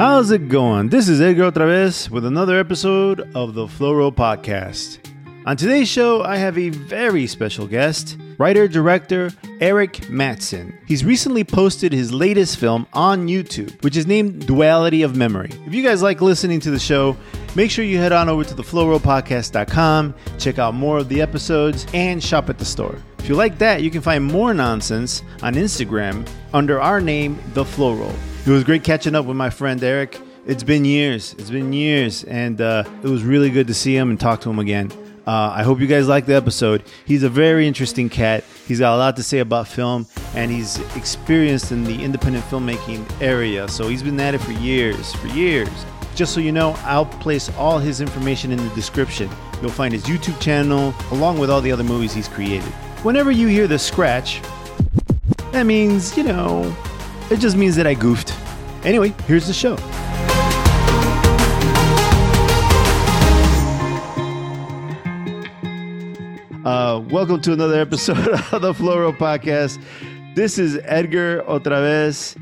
How's it going? This is Edgar otra vez with another episode of the Flow Roll Podcast. On today's show, I have a very special guest, writer director Eric Mattson. He's recently posted his latest film on YouTube, which is named Duality of Memory. If you guys like listening to the show, make sure you head on over to theflowrollpodcast.com, check out more of the episodes, and shop at the store. If you like that, you can find more nonsense on Instagram under our name, The Flow Roll. It was great catching up with my friend Eric. It's been years. It's been years, and uh, it was really good to see him and talk to him again. Uh, I hope you guys like the episode. He's a very interesting cat. He's got a lot to say about film, and he's experienced in the independent filmmaking area. So he's been at it for years, for years. Just so you know, I'll place all his information in the description. You'll find his YouTube channel along with all the other movies he's created. Whenever you hear the scratch, that means, you know, it just means that I goofed. Anyway, here's the show. Uh, welcome to another episode of the Flow Roll Podcast. This is Edgar otra vez,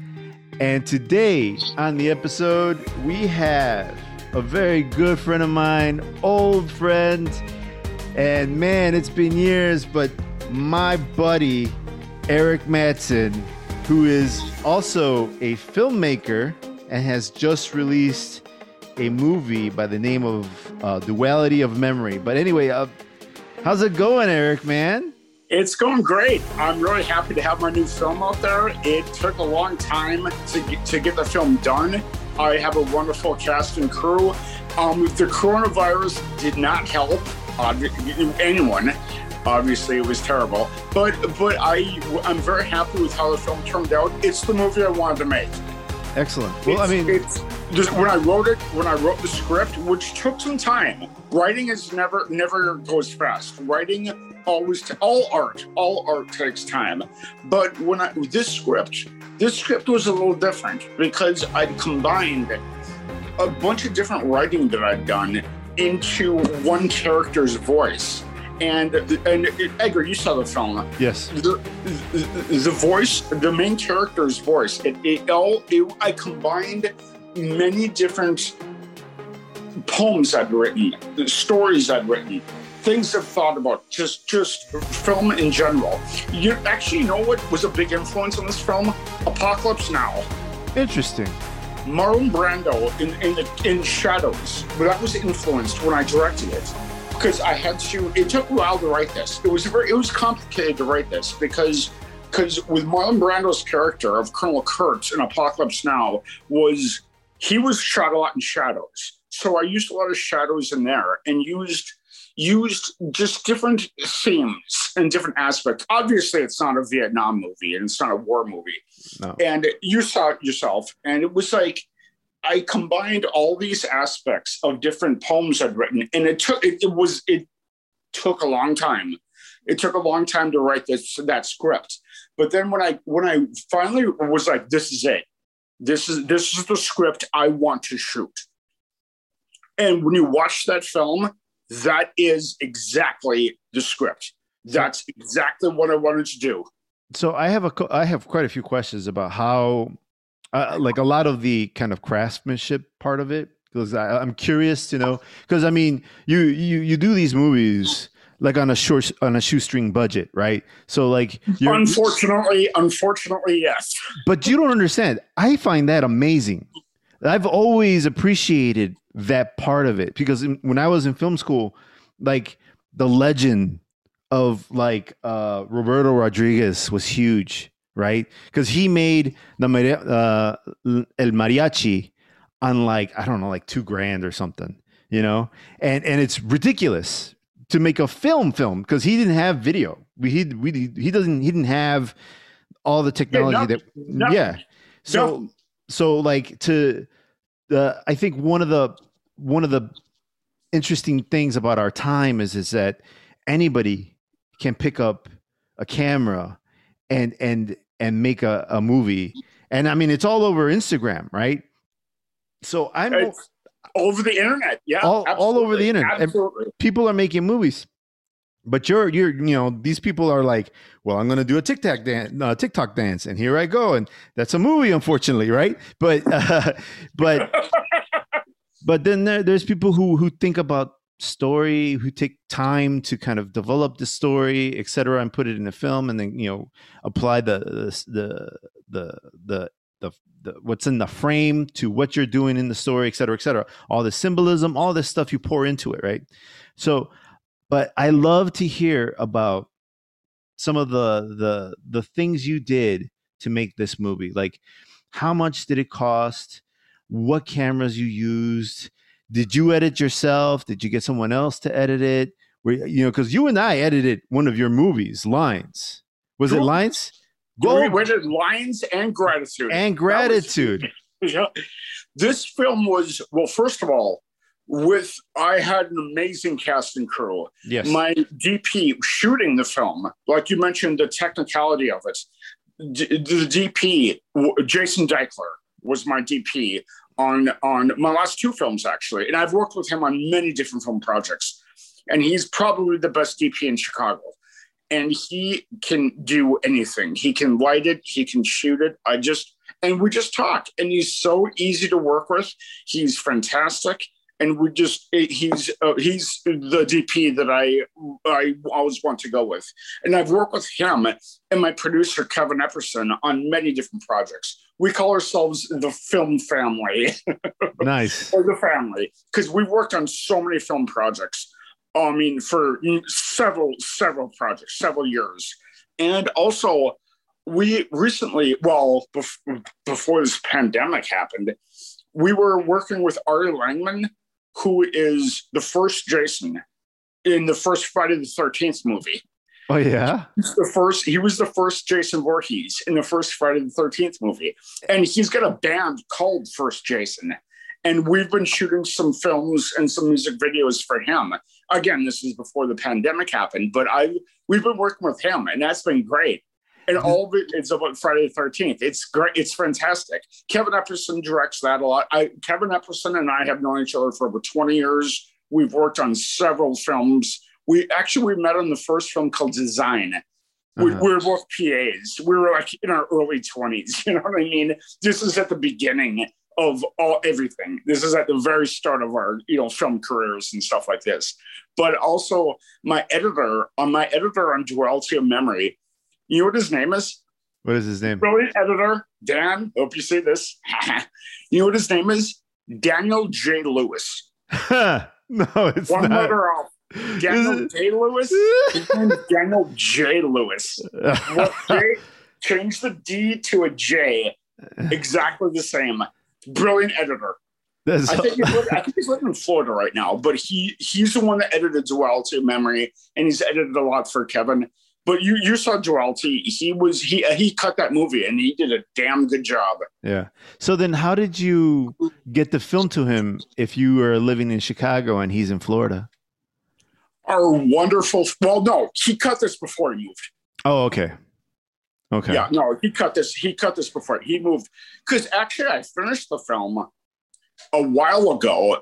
and today on the episode we have a very good friend of mine, old friend, and man, it's been years, but my buddy Eric Mattson, who is also a filmmaker and has just released a movie by the name of uh, Duality of Memory. But anyway, uh, how's it going, Eric, man? It's going great. I'm really happy to have my new film out there. It took a long time to get, to get the film done. I have a wonderful cast and crew. Um, the coronavirus did not help uh, anyone. Obviously, it was terrible, but but I I'm very happy with how the film turned out. It's the movie I wanted to make. Excellent. Well, I mean, it's just when I wrote it, when I wrote the script, which took some time. Writing is never never goes fast. Writing always t- all art, all art takes time. But when I this script, this script was a little different because I'd combined a bunch of different writing that I'd done into one character's voice. And and Edgar, you saw the film yes. the, the, voice, the main character's voice, it, it all, it, I combined many different poems I'd written, stories I'd written, things I've thought about, just just film in general. You actually know what was a big influence on this film? Apocalypse Now. Interesting. Marlon Brando in in, the, in Shadows. That was influenced when I directed it because I had to. It took a while to write this. It was very. It was complicated to write this because because with Marlon Brando's character of Colonel Kurtz in Apocalypse Now was he was shot a lot in shadows. So I used a lot of shadows in there and used used just different themes and different aspects. Obviously, it's not a Vietnam movie and it's not a war movie No. and you saw it yourself and it was like i combined all these aspects of different poems i'd written and it took it, it was it took a long time. It took a long time to write this that script. But then when i when i finally was like this is it. This is this is the script i want to shoot. And when you watch that film that is exactly the script. That's exactly what i wanted to do. So I have a I have quite a few questions about how, uh, like a lot of the kind of craftsmanship part of it, because I'm curious to know. Because I mean, you you you do these movies like on a short on a shoestring budget, right? So like, you're, unfortunately unfortunately yes but you don't understand. I find that amazing. I've always appreciated that part of it because when I was in film school, like the legend of like uh, Roberto Rodriguez was huge, right? Because he made the uh, El Mariachi on like I don't know, like two grand or something, you know, and and it's ridiculous to make a film film because he didn't have video. We he we he doesn't he didn't have all the technology nothing, that nothing, yeah. So nothing. so like to the I think one of the one of the interesting things about our time is is that anybody can pick up a camera and and and make a, a movie. And i mean it's all over instagram right? So i'm It's over the internet. Yeah All- all over the internet. absolutely. people are making movies. But you're you're you know these people are like, well, I'm going to do a TikTok dance, uh, TikTok dance, and here I go, and that's a movie, unfortunately, right? But uh, but but then there, there's people who who think about story, who take time to kind of develop the story, etc., and put it in a film, and then you know apply the the the the the, the, what's in the frame to what you're doing in the story, et cetera, et cetera. All the symbolism, all this stuff you pour into it, right? So, but I love to hear about some of the the the things you did to make this movie. Like, how much did it cost? What cameras you used? Did you edit yourself? Did you get someone else to edit it? Were, you know, because you and I edited one of your movies, Lines. Was it Lines? Go. We did Lines and Gratitude. And Gratitude. Was, yeah. This film was, well, first of all, with I had an amazing cast and crew. Yes. My DP shooting the film, like you mentioned, the technicality of it. D- the DP, Jason Deichler, was my DP on on my last two films actually, and I've worked with him on many different film projects, and he's probably the best DP in Chicago. And he can do anything. He can light it. He can shoot it. I just and we just talk, and he's so easy to work with. He's fantastic and we just he's uh, he's the DP that I I always want to go with, and I've worked with him and my producer Kevin Epperson on many different projects. We call ourselves the film family. nice, or the family, because we've worked on so many film projects. I mean, for several several projects, several years, and also we recently, well, bef- before this pandemic happened, we were working with Ari Lehman who is the first Jason in the first Friday the Thirteenth movie. Oh yeah, he's the first. He was the first Jason Voorhees in the first Friday the Thirteenth movie, and he's got a band called First Jason. And we've been shooting some films and some music videos for him. Again, this is before the pandemic happened, but I we've been working with him, and that's been great and mm-hmm. all of it is about Friday the Thirteenth. It's great. It's fantastic. Kevin Epperson directs that a lot. I, Kevin Epperson and I have known each other for over twenty years. We've worked on several films. We actually we met on the first film called Design. We, uh-huh. we were both PAs. We were like in our early twenties. You know what I mean? This is at the beginning of all everything. This is at the very start of our you know film careers and stuff like this. But also my editor on my editor on Duality of Memory you know what his name is? What is his name? Brilliant editor, Dan. Hope you see this. you know what his name is? Daniel J. Lewis. no, it's One not. letter off. Daniel J. Lewis. His Daniel J. Lewis. What J? Change the D to a J. Exactly the same. Brilliant editor. I think, he's living, I think he's living in Florida right now, but he he's the one that edited Duality of Memory, and he's edited a lot for Kevin. But you you saw Duality. He was he he cut that movie and he did a damn good job. Yeah. So then, how did you get the film to him if you were living in Chicago and he's in Florida? Our wonderful. Well, no, he cut this before he moved. Oh, okay. Okay. Yeah, no, he cut this. He cut this before he moved. Because actually, I finished the film a while ago,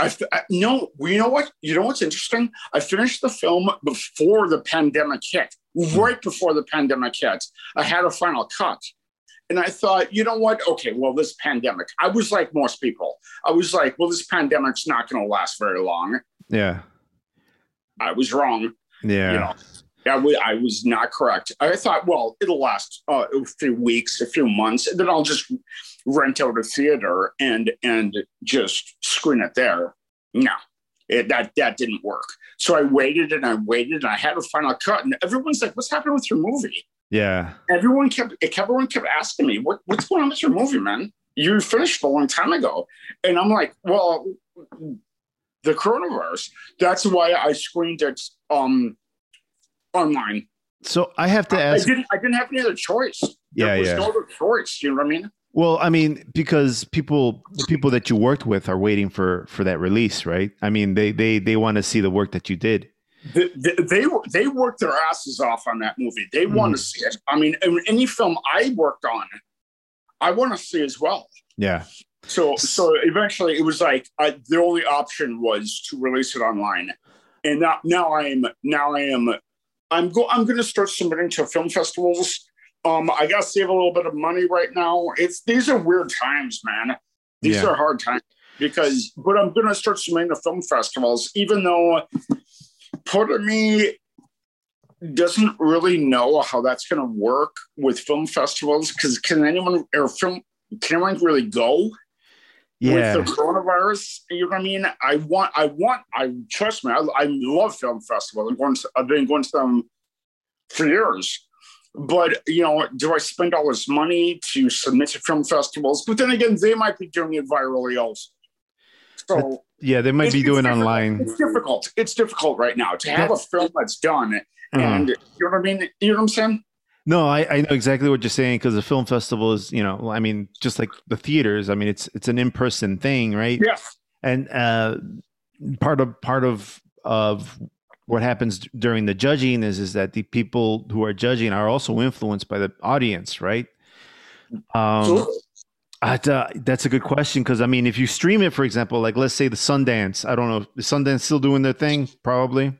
I, I no, you know what? You know what's interesting? I finished the film before the pandemic hit, hmm. right before the pandemic hit. I had a final cut. And I thought, you know what? Okay, well, this pandemic, I was like most people. I was like, well, this pandemic's not going to last very long. Yeah. I was wrong. Yeah. You know, I, w- I was not correct. I thought, well, it'll last uh, a few weeks, a few months, and then I'll just rent out a theater and and just screen it there. No, it, that that didn't work. So I waited and I waited and I had a final cut, and everyone's like, "What's happening with your movie?" Yeah. Everyone kept everyone kept asking me, "What what's going on with your movie, man? You finished a long time ago," and I'm like, "Well." The coronavirus. That's why I screened it um, online. So I have to ask. I didn't. I didn't have any other choice. Yeah, there was yeah. no other choice. You know what I mean? Well, I mean, because people, the people that you worked with, are waiting for for that release, right? I mean, they they they want to see the work that you did. They they, they worked their asses off on that movie. They mm. want to see it. I mean, any film I worked on, I want to see as well. Yeah. So so eventually, it was like I, the only option was to release it online. and now now I am now I am I'm go I'm going to start submitting to film festivals. Um, I got to save a little bit of money right now. It's these are weird times, man. These Yeah. are hard times because, but I'm going to start submitting to film festivals, even though part of me doesn't really know how that's going to work with film festivals. Because can anyone or film can anyone really go? Yeah. with the coronavirus. You know what I mean? I want, I want, I trust me. I, I love film festivals. I'm going to, I've been going to them for years. But you know, do I spend all this money to submit to film festivals? But then again, they might be doing it virally also. So yeah, they might be doing difficult. online. It's difficult. It's difficult right now to have a film that's done, Uh-huh. and you know what I mean. You know what I'm saying? No, I, I know exactly what you're saying because the film festival is, you know, I mean, just like the theaters. I mean, it's it's an in person thing, right? Yeah. And uh, part of part of of what happens during the judging is is that the people who are judging are also influenced by the audience, right? Um. Uh, that's a good question because I mean, if you stream it, for example, like let's say the Sundance, I don't know, is Sundance still doing their thing? Probably.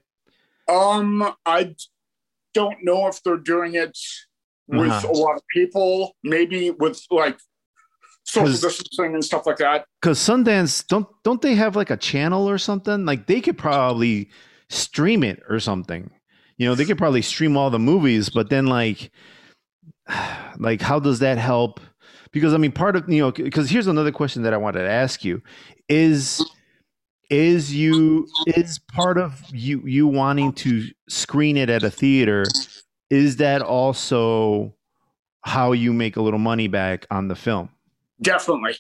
Um, I don't know if they're doing it with Uh-huh. a lot of people, maybe with like social distancing and stuff like that. Because Sundance don't don't they have like a channel or something? Like they could probably stream it or something. You know, they could probably stream all the movies, but then like, like how does that help? Because I mean, part of you know, because here's another question that I wanted to ask you: is is you is part of you you wanting to screen it at a theater? Is that also how you make a little money back on the film? Definitely,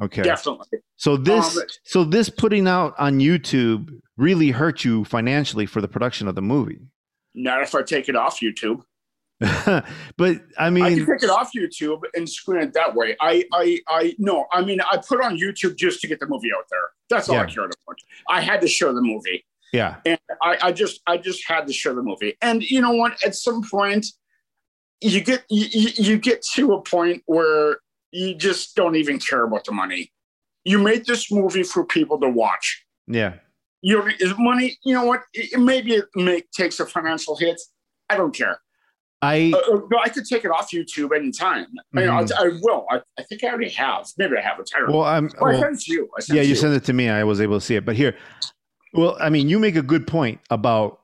Okay. definitely. So this Um, so this putting out on YouTube really hurt you financially for the production of the movie. Not if I take it off YouTube. but I mean, I can take it off YouTube and screen it that way. I, I, I no. I mean, I put on YouTube just to get the movie out there. That's all I Yeah. cared about. I had to show the movie. yeah. and I, I just I just had to show the movie. And you know what? At some point, you get you, you get to a point where you just don't even care about the money. You made this movie for people to watch. Yeah. Your money. You know what? It, maybe it make, takes a financial hit. I don't care. I Uh, uh, no, I could take it off YouTube anytime. I, mean. I, I will. I, I think I already have. Maybe I haven't. I don't well I'm Oh, I well, sent you. I sent yeah, you sent it to me. I was able to see it. But here well, I mean, you make a good point about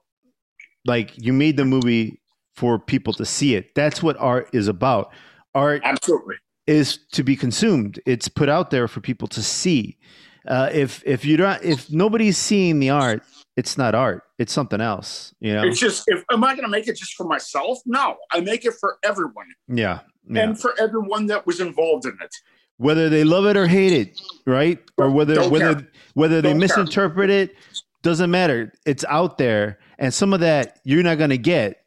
like you made the movie for people to see it. That's what art is about. Art Absolutely. is to be consumed. It's put out there for people to see. Uh, if if you don't, if nobody's seeing the art, it's not art. It's something else. You know. It's just if am I going to make it just for myself? No, I make it for everyone. Yeah. Yeah. and for everyone that was involved in it. whether they love it or hate it, right? Or whether Don't whether care. whether they Don't care. misinterpret it, doesn't matter. It's out there, and some of that you're not going to get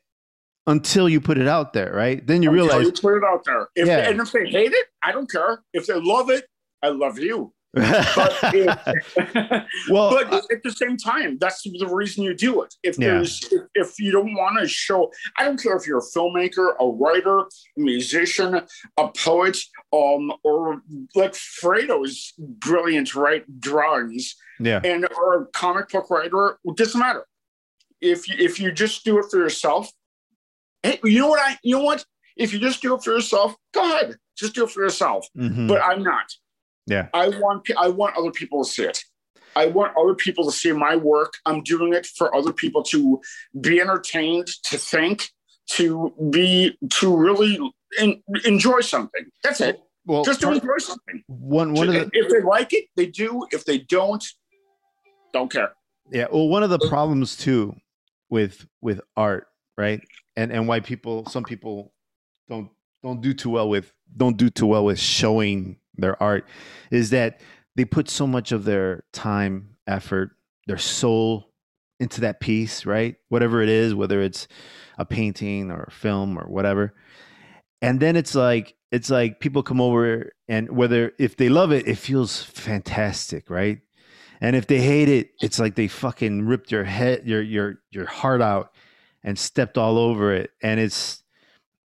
until you put it out there, right? Then you Until realize, you put it out there. If Yeah. and if they hate it, I don't care. If they love it, I love you. But, if, well, but at the same time, that's the reason you do it. If Yeah. there's if, if you don't want to show, I don't care if you're a filmmaker, a writer, a musician, a poet, um, or like Fredo's brilliant right drawings. yeah, and or a comic book writer, it doesn't matter. If you if you just do it for yourself, hey, you know what I you know what? If you just do it for yourself, go ahead, just do it for yourself. Mhm. But I'm not. Yeah. I want I want other people to see it. I want other people to see my work. I'm doing it for other people to be entertained, to think, to be to really en- enjoy something. That's it. well, Just to enjoy something. one one of the if they like it, they do. If they don't, don't care. Yeah, well, one of the problems too with with art, right? And and why people some people don't don't do too well with don't do too well with showing their art is that they put so much of their time, effort, their soul into that piece, right? Whatever it is, whether it's a painting or a film or whatever. And then it's like it's like people come over and whether if they love it, it feels fantastic, right? And if they hate it, it's like they fucking ripped your head, your your your heart out, and stepped all over it. And it's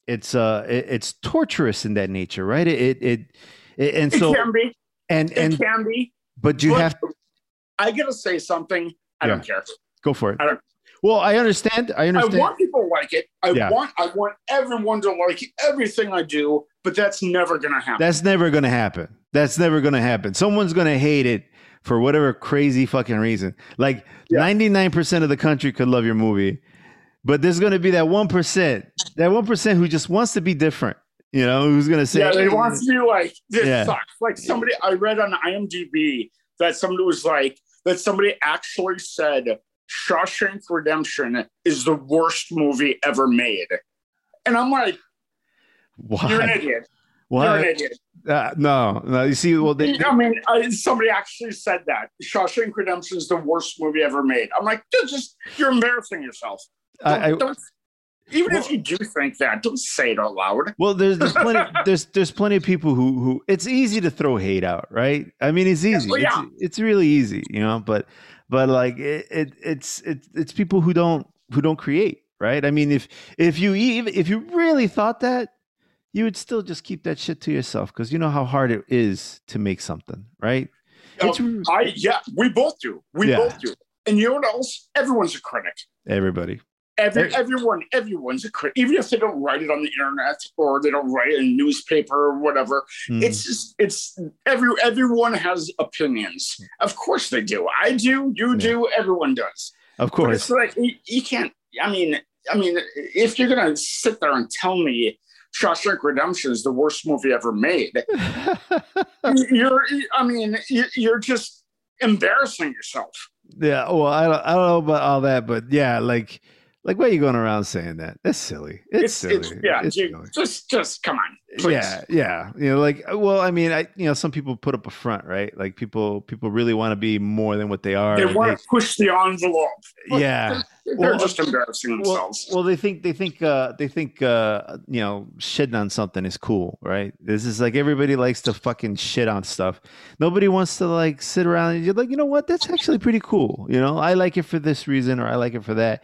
it's uh it, it's torturous in that nature, right? It it, it, it and It so can be. and It and can be. but you but have I gotta say something. I don't care. Go for it. I don't- Well, I understand. I understand. I want people to like it. I Yeah. want I want everyone to like everything I do, but that's never gonna happen. That's never to happen. That's never to happen. Someone's to hate it for whatever crazy fucking reason. Like 99% of the country could love your movie, but there's to be that 1%, that 1% who just wants to be different, you know, who's to say, yeah, they want to be like this Yeah. sucks. Like somebody I read on IMDb that somebody was like that somebody actually said Shawshank Redemption is the worst movie ever made. And I'm like, you're an idiot. Why? You're an idiot. Uh, no, no. You see, well, they, I mean, I, somebody actually said that Shawshank Redemption is the worst movie ever made. I'm like, "Dude, just you're embarrassing yourself. Don't, I, I, don't- even Well- if you do think that, don't say it out loud. well, there's there's plenty there's there's plenty of people who who it's easy to throw hate out, right? I mean, it's easy. well, yeah. It's, it's really easy, you know. But but like it, it it's it's it's people who don't who don't create, right? I mean, if if you even if you really thought that, you would still just keep that shit to yourself because you know how hard it is to make something, right? It's I yeah, we both do. We Yeah. both do. And you know what else? Everyone's a critic. everybody. Every, Every- everyone, everyone's a critic. Even if they don't write it on the internet or they don't write it in a newspaper or whatever, Mm. it's just it's every everyone has opinions. Of course they do. I do. You Yeah. do. Everyone does. of But course. it's like you, you can't. I mean, I mean, if you're gonna sit there and tell me Shawshank Redemption is the worst movie ever made, you're. I mean, you're just embarrassing yourself. yeah. Well, I don't I don't know about all that, but yeah, like like why are you going around saying that? That's silly. It's, silly. It's, yeah, It's you- silly. just just come on. Please. Yeah, yeah. You know, like well, I mean, I you know, some people put up a front, right? Like people people really want to be more than what they are. They want to push the envelope. Yeah. They're Well, just embarrassing Well, themselves. well, they think they think uh they think uh you know shitting on something is cool, right? This is like everybody likes to fucking shit on stuff. Nobody wants to like sit around and you're like, you know what? That's actually pretty cool. You know, I like it for this reason or I like it for that.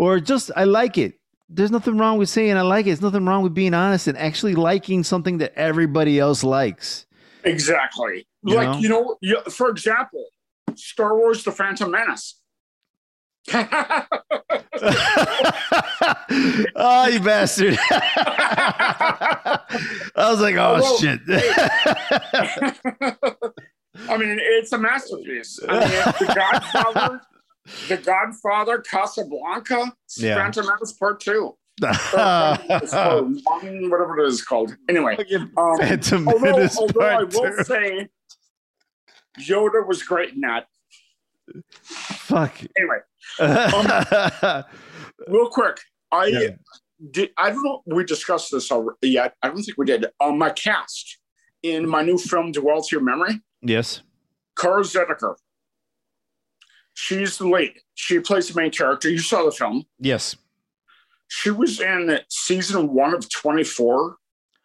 Or just I like it. There's nothing wrong with saying I like it. There's nothing wrong with being honest and actually liking something that everybody else likes. exactly. You like know? you know, you, for example, Star Wars: The Phantom Menace. oh, you bastard. I was like, oh, Although- shit. I mean, it's a masterpiece. I mean, The Godfather, The Godfather, Casablanca, Yeah. Phantom Menace Part Two, Or Phantom Menace Part One, whatever it is called. Anyway, um, Phantom although, Menace although I will Two. say, Yoda was great in that. Fuck. Anyway, Um, real quick, I Yeah. did. I don't know. We discussed this already yet. I don't think we did. Um, my cast in my new film, "Duality of Memory." yes. Kara Zediker. She's the lead. She plays the main character. You saw the film. Yes. She was in season one of 24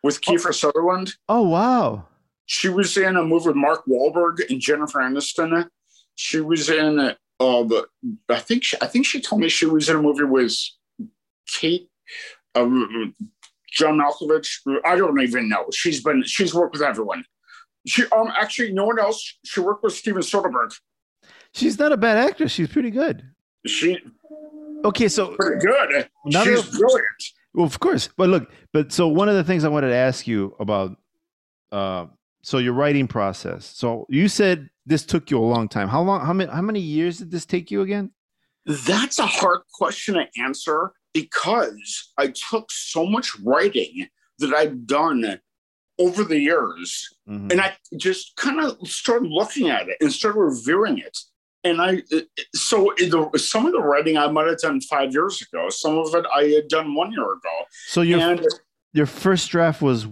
with Kiefer Sutherland. Oh, wow. She was in a movie with Mark Wahlberg and Jennifer Aniston. She was in, uh, I think, she, I think she told me she was in a movie with Kate, um, John Malkovich. I don't even know. She's been, she's worked with everyone. She, um, actually, no one else. She worked with Steven Soderbergh. She's not a bad actress. She's pretty good. She Okay, so pretty good. She's that- brilliant. well, of course, but look, but so one of the things I wanted to ask you about, uh, so your writing process. So you said this took you a long time. How long? How many? How many years did this take you again? That's a hard question to answer because I took so much writing that I've done over the years Mhm. and I just kind of started looking at it and started reviewing it. And I, uh, so the, some of the writing I might have done five years ago, some of it I had done one year ago. So your and your first draft was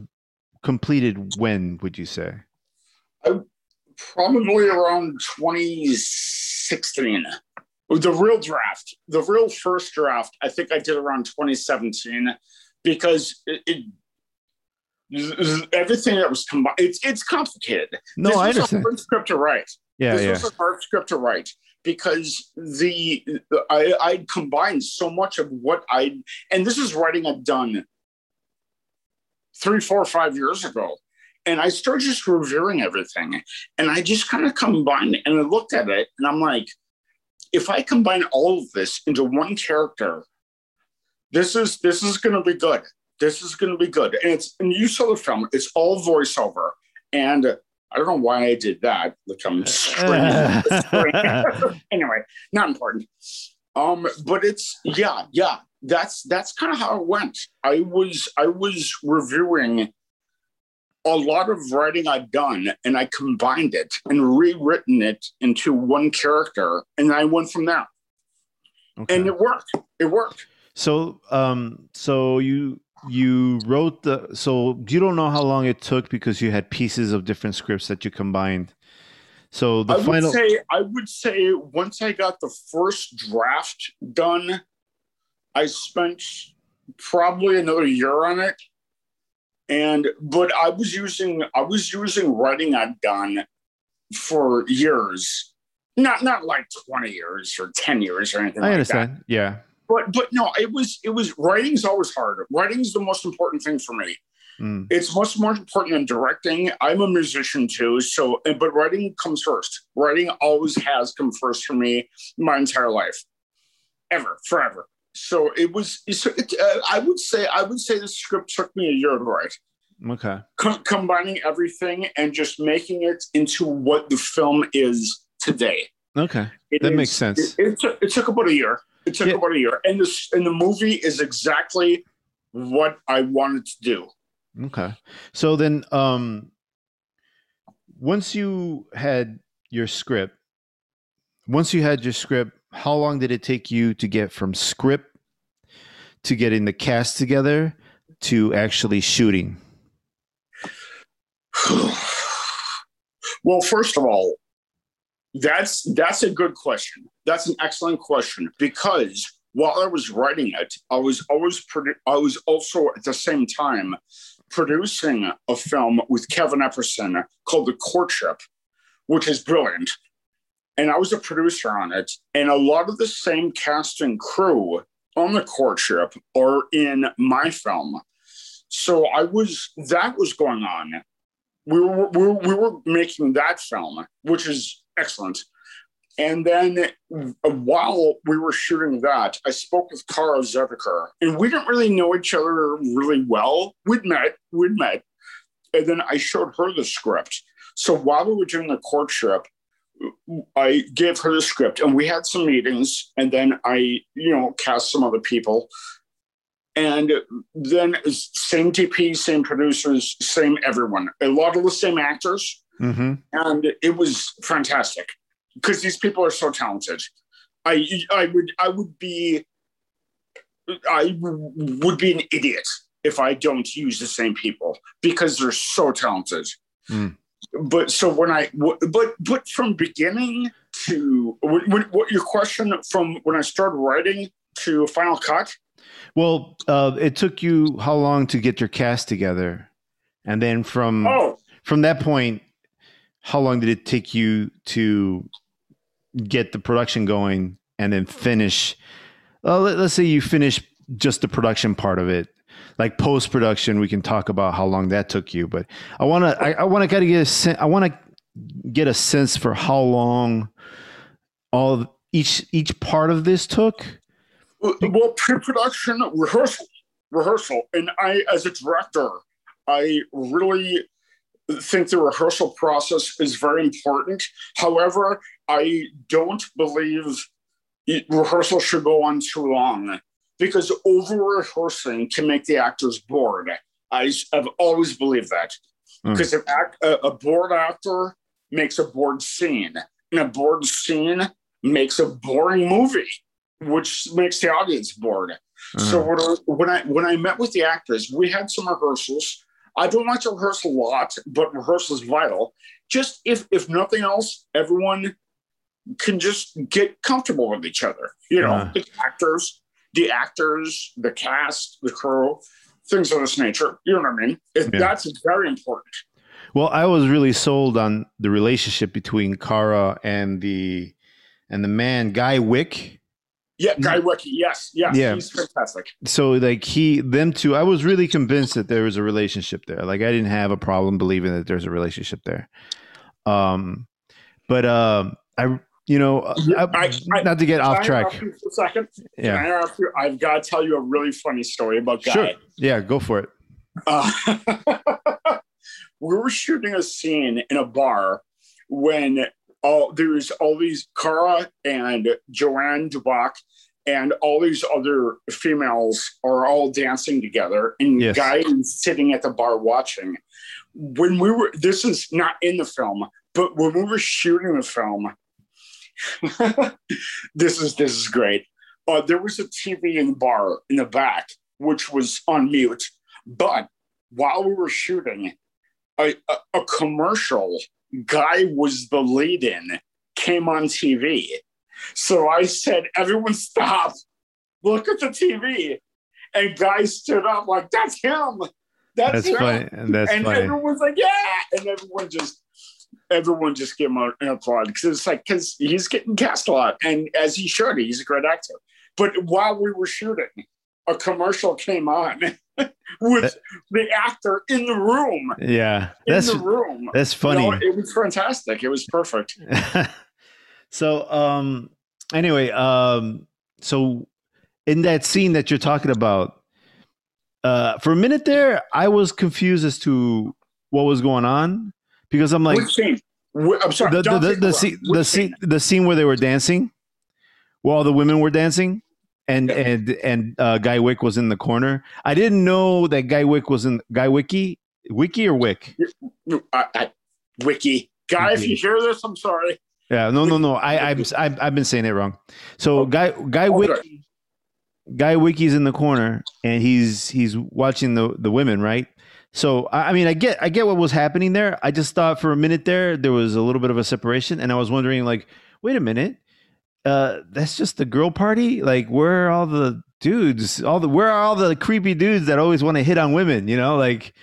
completed when? Would you say? probably around 2016. The real draft, the real first draft, I think I did around 2017 because it, it everything that was combined. It's it's complicated. No, this I understand. hard script to write. Yeah, this yeah. was a hard script to write because the I I combined so much of what I and this is writing I've done three, four, five years ago. And I started just reviewing everything. And I just kind of combined and I looked at it and I'm like, if I combine all of this into one character, this is this is going to be good. This is going to be good. And it's and you saw the film. It's all voiceover, and I don't know why I did that. Look, I'm screaming. anyway, not important. Um, but it's yeah, yeah. That's that's kind of how it went. I was I was reviewing a lot of writing I'd done, and I combined it and rewritten it into one character, and I went from there. Okay. And it worked. It worked. So, um, so you you wrote the so you don't know how long it took because you had pieces of different scripts that you combined. So the I final would say I would say once I got the first draft done, I spent probably another year on it. And but I was using I was using writing I'd done for years. Not not like 20 years or 10 years or anything I like understand. That. Yeah but but no, it was it was writing's always hard. Writing's the most important thing for me. Mm. It's much more important than directing. I'm a musician too, so but writing comes first. Writing always has come first for me my entire life, ever, forever. So it was. It, uh, I would say I would say the script took me a year to write. Okay. combining everything and just making it into what the film is today. Okay, it that is, makes sense. It, it, took, it took about a year. It took yeah. about a year, and this and the movie is exactly what I wanted to do. Okay, so then, um, once you had your script, once you had your script, how long did it take you to get from script to getting the cast together to actually shooting? well, first of all, that's that's a good question. That's an excellent question because while I was writing it, I was always produ- I was also at the same time producing a film with Kevin Epperson called The Courtship, which is brilliant. And I was a producer on it, and a lot of the same cast and crew on The Courtship are in my film. So I was that was going on. We were, we were, we were making that film, which is excellent. And then uh, while we were shooting that, I spoke with Kara Zediker, and we didn't really know each other really well. We'd met, we'd met. And then I showed her the script. So while we were doing the courtship, I gave her the script and we had some meetings. And then I, you know, cast some other people. And then same DP, same producers, same everyone, a lot of the same actors Mm-hmm. And it was fantastic because these people are so talented. I I would I would be I would be an idiot if I don't use the same people because they're so talented. Mm. But so when I but but from beginning to what, what your question from when I started writing to final cut. Well, uh, it took you how long to get your cast together, and then from oh. from that point, how long did it take you to get the production going and then finish? Uh, let, us say you finish just the production part of it, like post production. We can talk about how long that took you, but I want to. I, I want to kind of get a sense. I want to get a sense for how long all each each part of this took. Well, pre-production rehearsal, rehearsal, and I, as a director, I really think the rehearsal process is very important. However, I don't believe it, rehearsal should go on too long because over rehearsing can make the actors bored. I, have always believed that mm. because act, a, a bored actor makes a bored scene, and a bored scene makes a boring movie, which makes the audience bored. Mm. So when I when I met with the actors, we had some rehearsals I don't like to rehearse a lot, but rehearsal is vital. Just if if nothing else, everyone can just get comfortable with each other. You know, uh. the actors, the actors, the cast, the crew, things of this nature. You know what I mean? Yeah. That's very important. Well, I was really sold on the relationship between Kara and the and the man Guy Wick yeah, Guy Wiki. Yes, yes, yeah, he's fantastic. So like he, them two, I was really convinced that there was a relationship there. Like I didn't have a problem believing that there's a relationship there. Um, but um, I you know, uh, I, I- not to get off I track. for a second? Can I Yeah, interrupt you? I've got to tell you a really funny story about Guy. sure. Yeah, go for it. Uh, we were shooting a scene in a bar when all there's all these Kara and Joanne Dubach and all these other females are all dancing together, and Yes. Guy is sitting at the bar watching. When we were, this is not in the film, but when we were shooting the film, this is this is great. Uh, there was a TV in the bar in the back, which was on mute. But while we were shooting, a, a, a commercial guy was the lead in came on TV. So I said, "Everyone stop! Look at the TV!" And guys stood up like, "That's him! That's, That's him!" funny. And that's and funny. everyone's like, "Yeah!" And everyone just. Everyone just gave him an applaud because it's like because he's getting cast a lot, and as he should, he's a great actor. But while we were shooting, a commercial came on with the actor in the room. Yeah, In that's the room. that's You funny. know, it was fantastic. It was perfect. so um anyway um so in that scene that you're talking about uh for a minute there i was confused as to what was going on because i'm like Which scene? I'm sorry. the the, the, the, scene, the scene the scene where they were dancing where all the women were dancing and Yeah. and and uh, guy wick was in the corner i didn't know that guy wick was in guy wiki wiki or wick I, I, Wiki. Guy, if you hear this, I'm sorry. Yeah, no, no, no. I, I'm, I've, I've been saying it wrong. So, Oh. guy, guy, Okay. wiki, guy, wiki's in the corner, and he's he's watching the the women, right? So, I, I mean, I get, I get what was happening there. I just thought for a minute there there was a little bit of a separation, and I was wondering, like, wait a minute, uh, that's just the girl party. Like, where are all the dudes? All the where are all the creepy dudes that always want to hit on women? You know, like.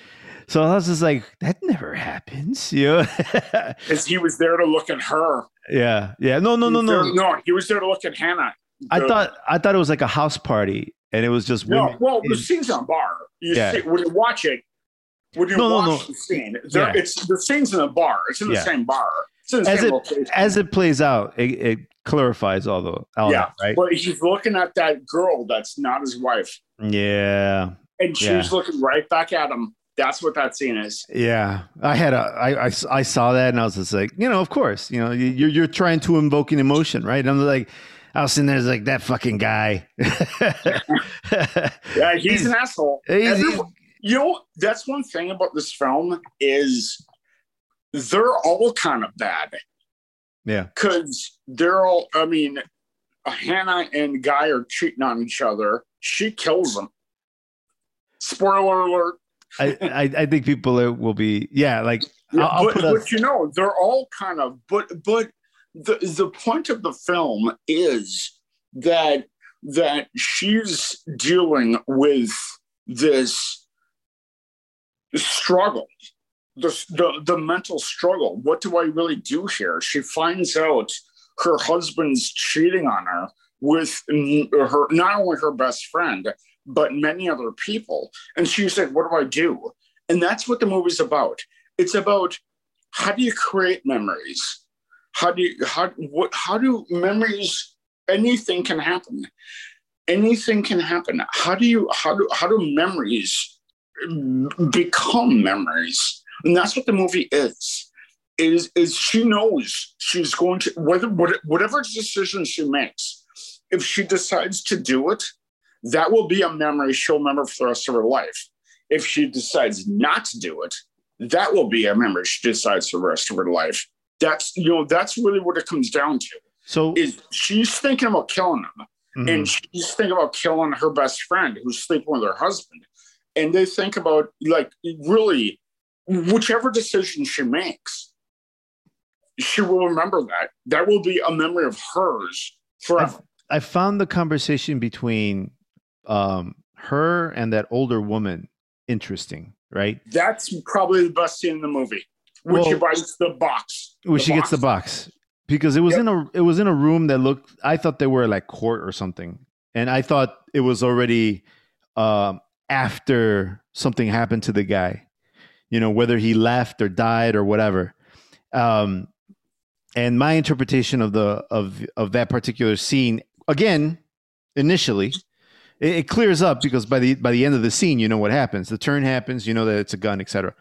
So I was just like, that never happens, you know? Because he was there to look at her. yeah, yeah. No, no, no, no. there- no, he was there to look at Hannah. I thought I thought it was like a house party, and it was just No, women. well, the scene's on bar. You Yeah. see, when you watch it, when you No, no, watch no. the scene, there, Yeah. it's the scene's in a bar. It's in the Yeah. same bar. It's in the As same it- location. as it plays out, it, it clarifies all the all Yeah. that, right? but he's looking at that girl that's not his wife, Yeah, and she's Yeah. looking right back at him. That's what that scene is. yeah. I had a I, I I saw that, and I was just like, you know, of course, you know, you- you're you're trying to invoke an emotion, right? And I'm like, I was sitting there like that fucking guy. Yeah, he's, an asshole. he's- Everyone- you know, that's one thing about this film is they're all kind of bad. yeah, because they're all i mean hannah and guy are cheating on each other she kills them spoiler alert I, I I think people are- will be yeah, like Yeah, I'll- I'll but, put a- you know they're all kind of but but the the point of the film is that that she's dealing with this struggle the, the the mental struggle. What do i really do here? She finds out her husband's cheating on her with her not only her best friend but many other people. And she's like what do i do? And that's what the movie's about. It's about how do you create memories? How do you how what how do memories anything can happen. Anything can happen. How do you how do how do memories become memories? And that's what the movie is is is she knows she's going to whether whatever decision she makes if she decides to do it that will be a memory she'll remember for the rest of her life. If she decides not to do it that will be a memory she decides for the rest of her life. That's you know that's really what it comes down to so is she's thinking about killing him mhm. and she's thinking about killing her best friend who's sleeping with her husband. And they think about like really whichever decision she makes she will remember that. That will be a memory of hers forever. I found the conversation between um, her and that older woman interesting, right? that's probably the best scene in the movie when she Well- buys the box When The she gets the box because it was Yep. in a it was in a room that looked. I thought they were like court or something, and I thought it was already um, after something happened to the guy. You know, whether he left or died or whatever. Um, and my interpretation of the of of that particular scene again initially it, it clears up because by the by the end of the scene you know what happens. The turn happens you know that it's a gun etc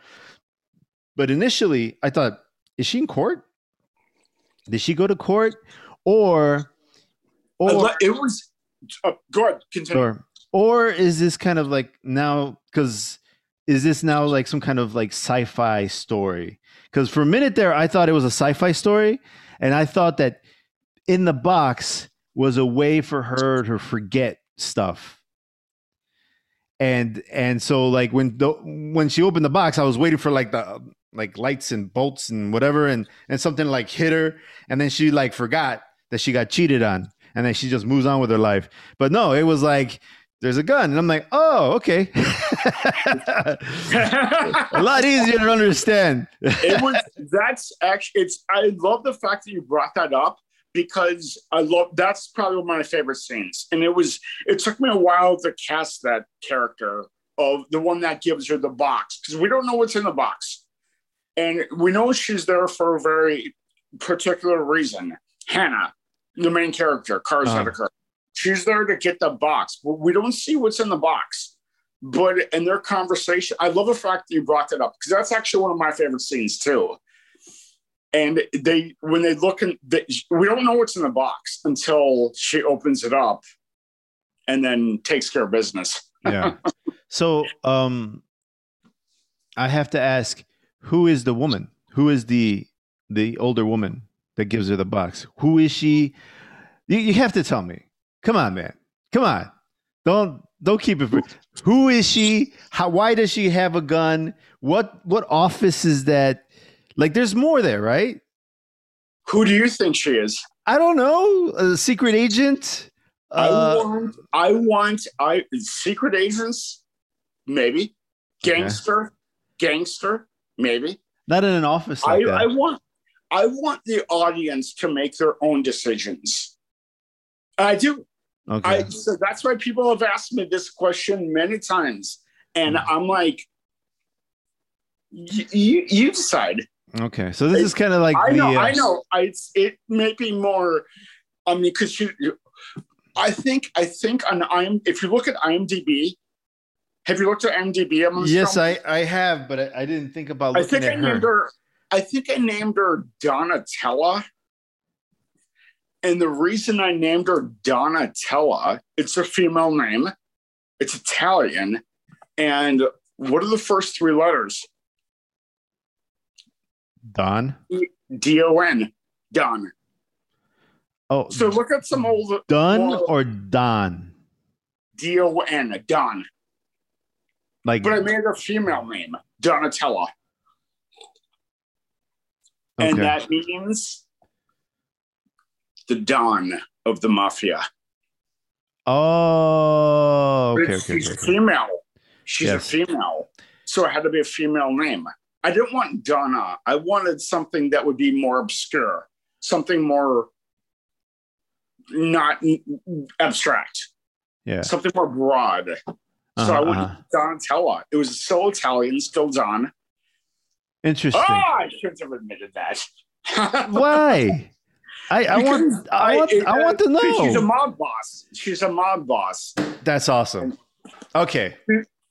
but initially i thought is she in court? Did she go to court? Or or it was. Uh, go ahead, continue. or or is this kind of like now because is this now like some kind of like sci-fi story? Because for a minute there i thought it was a sci-fi story and i thought that in the box was a way for her to forget stuff. And and so like when the when she opened the box i was waiting for like the like lights and bolts and whatever and and something like hit her and then she like forgot that she got cheated on and then she just moves on with her life. But no it was like there's a gun and i'm like oh okay. A lot easier to understand. It was that's actually it's i love the fact that you brought that up because i love that's probably one of my favorite scenes. And it was it took me a while to cast that character of the one that gives her the box because we don't know what's in the box. And we know she's there for a very particular reason. Hannah the main character Kara's Uh-huh. uh she's there to get the box but we don't see what's in the box. But in their conversation, I love the fact that you brought that up because that's actually one of my favorite scenes too. And they, when they look in, they, we don't know what's in the box until she opens it up, and then takes care of business. yeah. So um i have to ask who is the woman? Who is the the older woman that gives her the box? Who is she? You, you have to tell me. Come on man. Come on. Don't don't keep it. Who is she? How why does she have a gun? What what office is that like there's more there right Who do you think she is? i don't know a secret agent I uh, want, I want, I secret agents, maybe gangster, gangster, maybe. not in an office I, like that I want I want the audience to make their own decisions. I do. okay I so that's why people have asked me this question many times, and Hmm. I'm like, "Y- you you decide. Okay so this is kind of like I the know, uh, I know. I it's, it may be more. I mean, because you, you- I think I think on IM if you look at IMDb, have you looked at IMDb? Yes, I, I have, but I, I didn't think about I think I at named her. her. I think I named her Donatella. And the reason I named her Donatella, it's a female name. It's Italian. And what are the first three letters? Don. D O N. Don. Oh, So look at some old more- or Don? D O N. Don. Like But I made a female name, Donatella. And that means the Don of the Mafia. oh, okay, okay, she's okay, okay. female. She's Yes. a female. So it had to be a female name. I didn't want Donna. I wanted something that would be more obscure, something more not abstract, Yeah. something more broad. so I Uh-huh, went uh-huh. Donatella. It was still Italian, still Don. Interesting. Oh, I shouldn't have admitted that. Why? I, I want I want it- I want to know. She's a mob boss. She's a mob boss. That's awesome. Okay,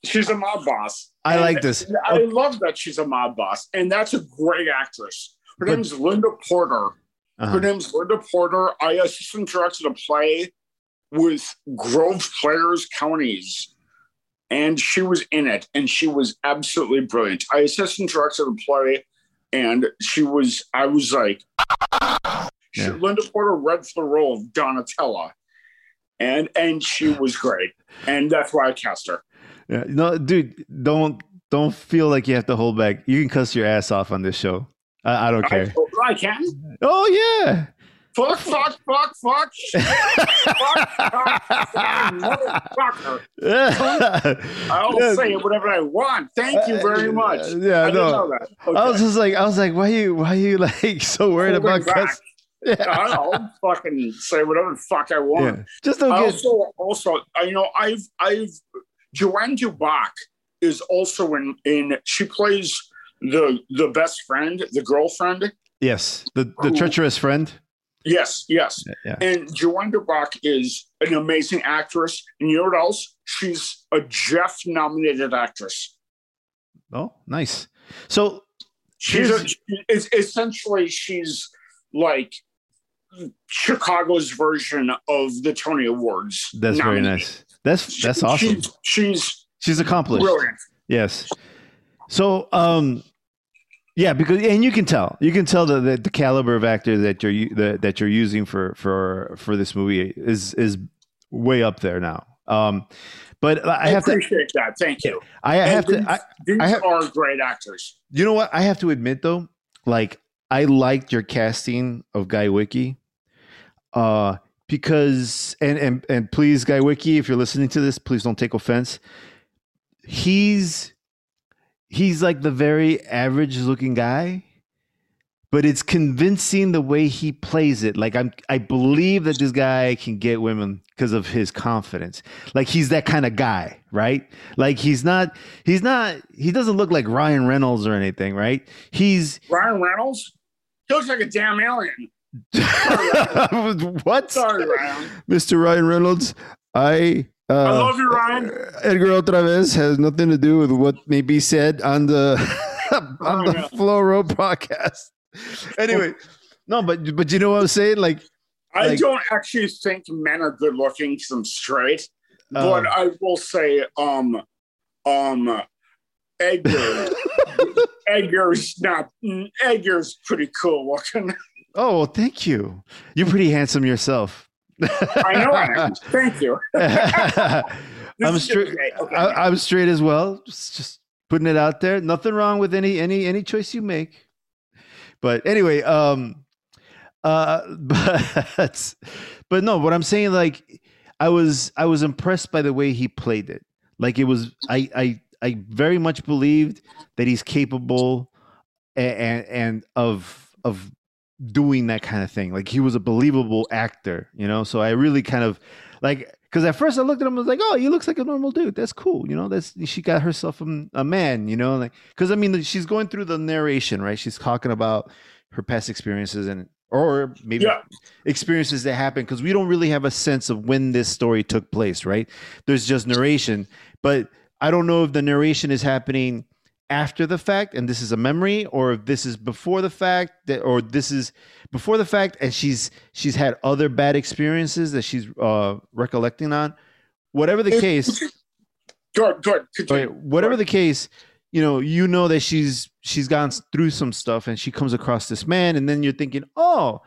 She's a mob boss. I And like this. I love that she's a mob boss, and that's a great actress. Her But- name's Lynda Porter. Her Uh-huh. name's Lynda Porter. I assistant directed a play with Grove Players Counties, and she was in it, and she was absolutely brilliant. I assistant directed a play, and she was. I was like, she- Lynda Porter read for the role of Donatella, and and she was great, and that's why I cast her. Yeah, no, dude, don't don't feel like you have to hold back. You can cuss your ass off on this show. I, I don't care. I, I can. Oh yeah. Fuck, fuck, fuck, fuck, shit, fuck, fuck, motherfucker. I'll Yeah. say whatever I want. Thank you very uh, much. Yeah, I didn't no. know that. Okay. I was just like, I was like, why you, why you like so worried Holding about cuss? Yeah. I'll fucking say whatever the fuck I want. yeah. Just don't I get. also, also, you know, I've, I've, Joanne Dubach is also in, in. She plays the the best friend, the girlfriend Yes, the the Who- treacherous friend. Yes, yes. Yeah. And Joanne Dubach is an amazing actress. And you know what else? She's a Jeff nominated actress. Oh, nice. So She's a, essentially she's like Chicago's version of the Tony Awards. that's very nice. That's that's She- awesome. She's, she's She's accomplished. brilliant. Yes. So, um, yeah, because and you can tell, you can tell the the, the caliber of actor that you're u- that, you're using for for for this movie is is way up there now. Um, but I I, have to, appreciate that. Thank you. I have And to, I, these I have- are great actors. you know what? I have to admit though, like I liked your casting of Guy Wicke, uh, because and and and please, Guy Wicke, if you're listening to this, please don't take offense. He's he's like the very average looking guy, but it's convincing the way he plays it. Like I'm, I believe that this guy can get women because of his confidence. Like he's that kind of guy, right? Like he's not, he's not, he doesn't look like Ryan Reynolds or anything, right? He's Ryan Reynolds? He looks like a damn alien. what? Sorry, Ryan. Mr. Ryan Reynolds, I. Uh, I love you, Ryan. Edgar OtraVez has nothing to do with what may be said on the on the yeah. Flow Roll podcast. Anyway, no, but but you know what I'm saying? Like, I Like- don't actually think men are good looking because I'm straight, um, but I will say, um, um, Edgar, Edgar's not. Edgar's pretty cool looking. Oh, well, thank you. You're pretty handsome yourself. I know I am. Thank you. I'm straight. okay. I, I'm straight as well. Just, just putting it out there. Nothing wrong with any any any choice you make. But anyway, um, uh, but but no. What I'm saying, like, I was I was impressed by the way he played it. Like it was, I I I very much believed that he's capable and and of of doing that kind of thing. Like he was a believable actor, you know. So I really kind of like because at first I looked at him, I was like, oh, he looks like a normal dude. That's cool, you know. That's she got herself a, a man, you know. Like because I mean, she's going through the narration, right? She's talking about her past experiences and or maybe Yeah. experiences that happen because we don't really have a sense of when this story took place, right? There's just narration, but I don't know if the narration is happening after the fact and this is a memory or if this is before the fact that or this is before the fact and she's she's had other bad experiences that she's uh recollecting on whatever the case Good, good. okay, Continue. whatever the case you know you know that she's she's gone through some stuff and she comes across this man and then you're thinking oh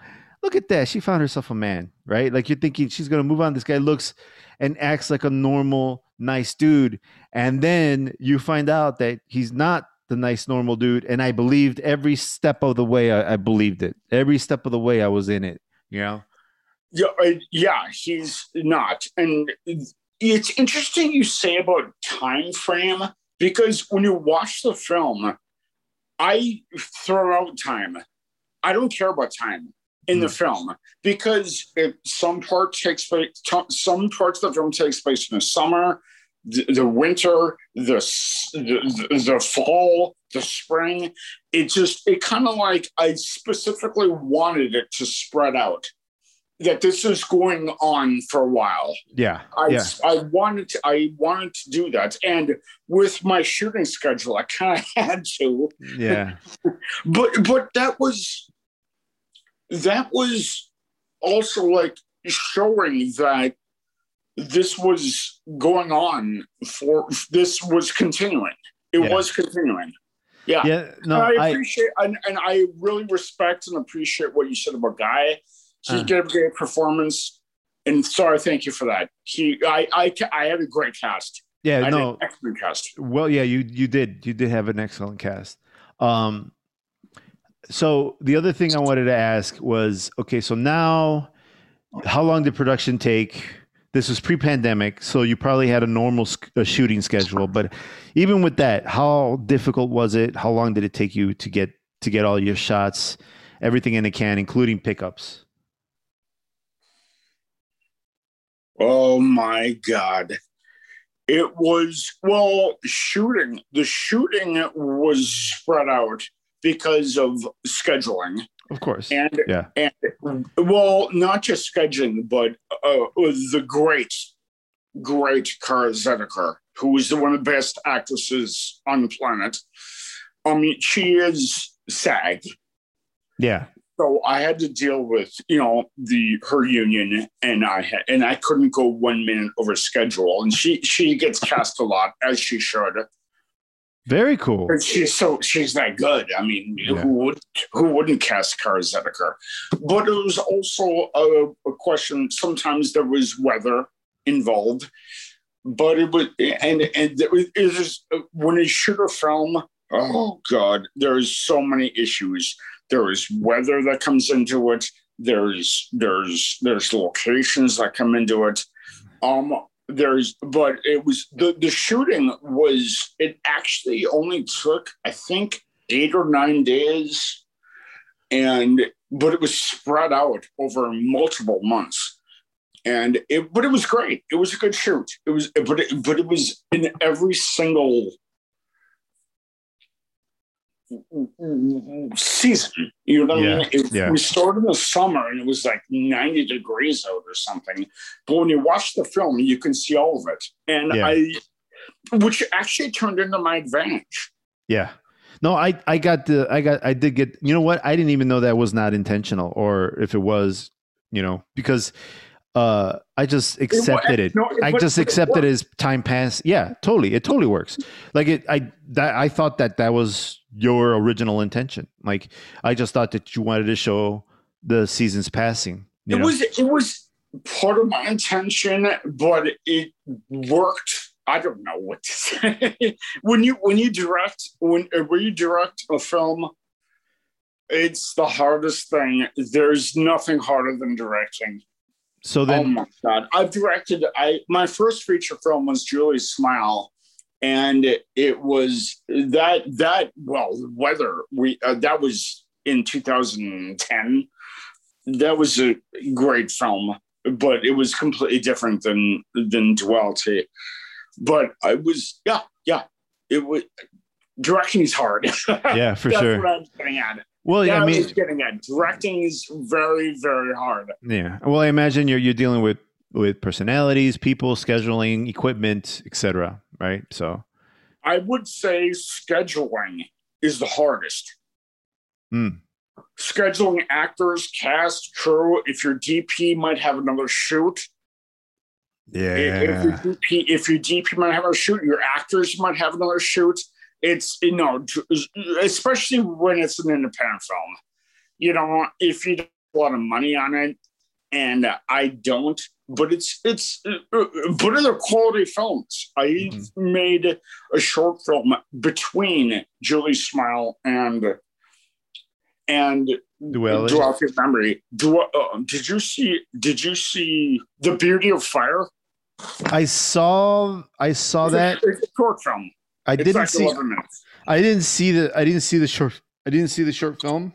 look at that she found herself a man right like you're thinking she's gonna move on this guy looks and acts like a normal nice dude and then you find out that he's not the nice normal dude and i believed every step of the way i, I believed it every step of the way i was in it you know Yeah, uh, yeah, he's not. And it's interesting you say about time frame because when you watch the film, I throw out time. I don't care about time in the film because it, some part takes place. Some parts of the film takes place in the summer, the, the winter, the, the the fall, the spring. It just it kind of like I specifically wanted it to spread out that this is going on for a while. yeah I, yeah I wanted to I wanted to do that, and with my shooting schedule, I kind of had to. yeah But but that was that was also like showing that this was going on for this was continuing. It Yeah. was continuing. Yeah. yeah no and I i appreciate and, and I really respect and appreciate what you said about Guy. He Uh. gave a great performance, and sorry, thank you for that. He, I, I, I had a great cast. yeah I no excellent cast. Well, yeah, you you did you did have an excellent cast. Um, so the other thing I wanted to ask was okay. So now, how long did production take? This was pre-pandemic, so you probably had a normal sk- uh shooting schedule. But even with that, how difficult was it? How long did it take you to get to get all your shots, everything in the can, including pickups? Oh my god, it was well shooting. The shooting was spread out because of scheduling. Of course. And yeah, and well, not just scheduling, but uh, the great, great Kara Zediker, who is one of the best actresses on the planet. I mean, she is SAG. yeah, So I had to deal with, you know, the her union, and I had, and I couldn't go one minute over schedule. And she she gets cast a lot, as she should. Very cool. She's so she's that good. I mean, Yeah. who would who wouldn't cast Kara Zediker? But it was also a, a question. Sometimes there was weather involved, but it was and and it was, it was when you shoot a film. Oh God, there's so many issues. There is weather that comes into it. There's there's there's locations that come into it. Um, there's but it was the the shooting was it actually only took I think eight or nine days, and but it was spread out over multiple months, and it but it was great. It was a good shoot. It was but it, but it was in every single season. You know what Yeah, I mean? It, yeah. We started in the summer and it was like 90 degrees out or something. But when you watch the film, you can see all of it. And Yeah. I, which actually turned into my advantage. Yeah. No, I I got the I got I did get you know what I didn't even know that was not intentional or if it was you know because uh I just accepted it. no, I just but it accepted as time passed. Yeah, totally. It totally works. Like it I that I thought that that was your original intention. Like I just thought that you wanted to show the seasons passing. It know? was it was part of my intention, but it worked. I don't know what to say. when you when you direct when uh, when you direct a film, it's the hardest thing. There's nothing harder than directing. So oh then my god! I've directed. I my first feature film was Julie's Smile, and it, it was that that well weather we uh, that was in 2010. That was a great film, but it was completely different than than Duality. But I was yeah yeah it was directing is hard. yeah, for That's sure. what I'm getting at. Well, Yeah, I mean getting at directing is very very hard. Yeah. Well, I imagine you're you're dealing with with personalities, people, scheduling, equipment, etc. Right. So. I would say scheduling is the hardest. Hmm. Scheduling actors, cast, crew. If your DP might have another shoot, Yeah. if your DP, if your DP might have a shoot, your actors might have another shoot. It's you know, especially when it's an independent film. You know, if you don't have a lot of money on it, and I don't, but it's it's uh, but they're quality films. I Mhm. made a short film between Julie Smile and and Duality? Duality of Memory. Du- uh, did you see? Did you see The Beauty of Fire? I saw. I saw It's a- that. it's a short film. I It's didn't like see. I didn't see the. I didn't see the short. I didn't see the short film.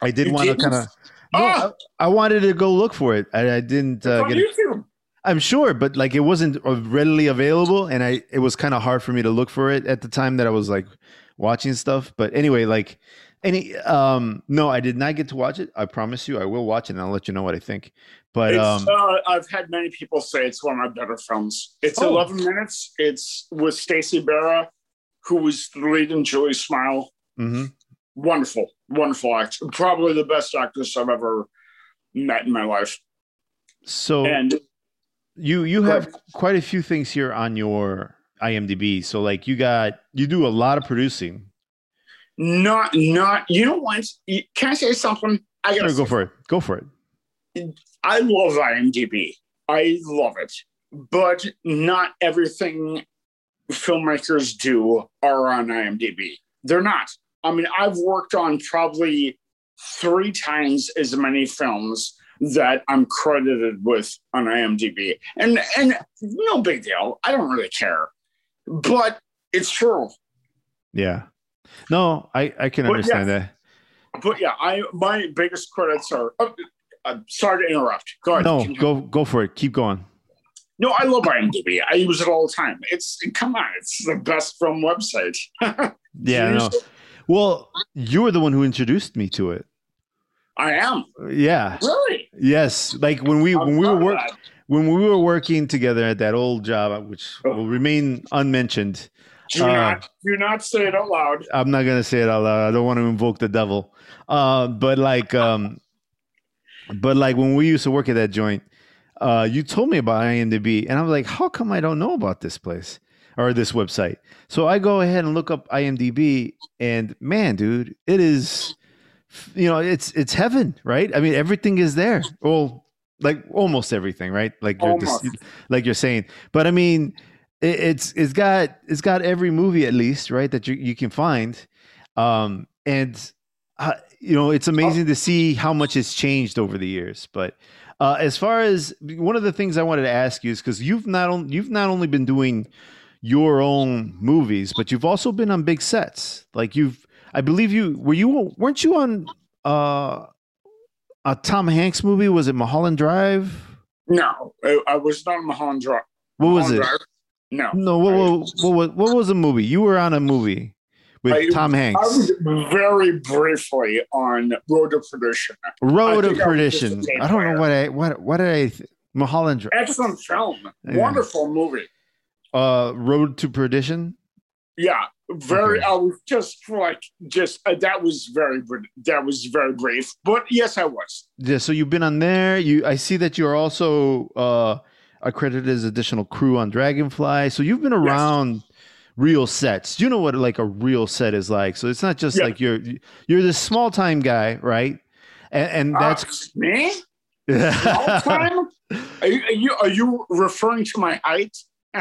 I did You want to didn't? kind of. No, Ah! I, I wanted to go look for it. I, I didn't uh, get. It. YouTube. I'm sure, but like it wasn't readily available, and I it was kind of hard for me to look for it at the time that I was like watching stuff. But anyway, like any um no, I did not get to watch it. I promise you, I will watch it, and I'll let you know what I think. But um, uh, I've had many people say it's one of my better films. It's Oh. 11 minutes. It's with Stacy Barra, who was the lead in Julie Smile. mhm. Wonderful, wonderful actor. Probably the best actress I've ever met in my life. so And you you have quite a few things here on your IMDb. So like you got you do a lot of producing. Not, not, you know what? Can I say something? I gotta Sure, go for it. Go for it. I love IMDb. I love it. But not everything filmmakers do are on IMDb. They're not. I mean, I've worked on probably three times as many films that I'm credited with on IMDb. And and no big deal. I don't really care. But it's true. Yeah. No, I I can But understand yeah. that. But yeah, I my biggest credits are uh, sorry to interrupt. Go ahead. No, go go for it. Keep going. No, I love IMDb. I use it all the time. It's come on, it's the best film website. Yeah, no. Well, you were the one who introduced me to it. I am. Yeah. Really? Yes. Like when we I'm when we were work, when we were working together at that old job, which Oh. will remain unmentioned. Do Uh, not do not say it out loud. I'm not gonna say it out loud. I don't want to invoke the devil. Uh, but like, um, but like when we used to work at that joint, uh, you told me about IMDb, and I was like, how come I don't know about this place or this website? So I go ahead and look up IMDb, and man, dude, it is, you know, it's it's heaven, right? I mean, everything is there. Well, like almost everything, right? Like you're Almost. like you're saying, but I mean, it, it's it's got it's got every movie at least, right? That you you can find, um, and uh, you know, it's amazing to see how much has changed over the years. But uh, as far as one of the things I wanted to ask you is because you've not only you've not only been doing your own movies, but you've also been on big sets. Like you've, I believe you were you weren't you on uh, a Tom Hanks movie? Was it Mulholland Drive? No, I, I was not on Mulholland Drive. What was Mulholland it? Drive. No. No, what, what, what, was- what was the movie? You were on a movie with I- Tom I Hanks. was very briefly on Road to Perdition. Road I of I was just a Perdition. I don't know what I what what did I th- Mulholland. Excellent film. Yeah. Wonderful movie. Uh, Road to Perdition. Yeah, very. Okay. I was just like, just uh, that was very, that was very brief. But yes, I was. Yeah, so you've been on there. You, I see that you're also uh, accredited as additional crew on Dragonfly. So you've been around real sets. You know what like a real set is like. So it's not just Yeah. like you're you're this small time guy, right? And, and that's Uh, me. All time? Are you, are you are you referring to my height?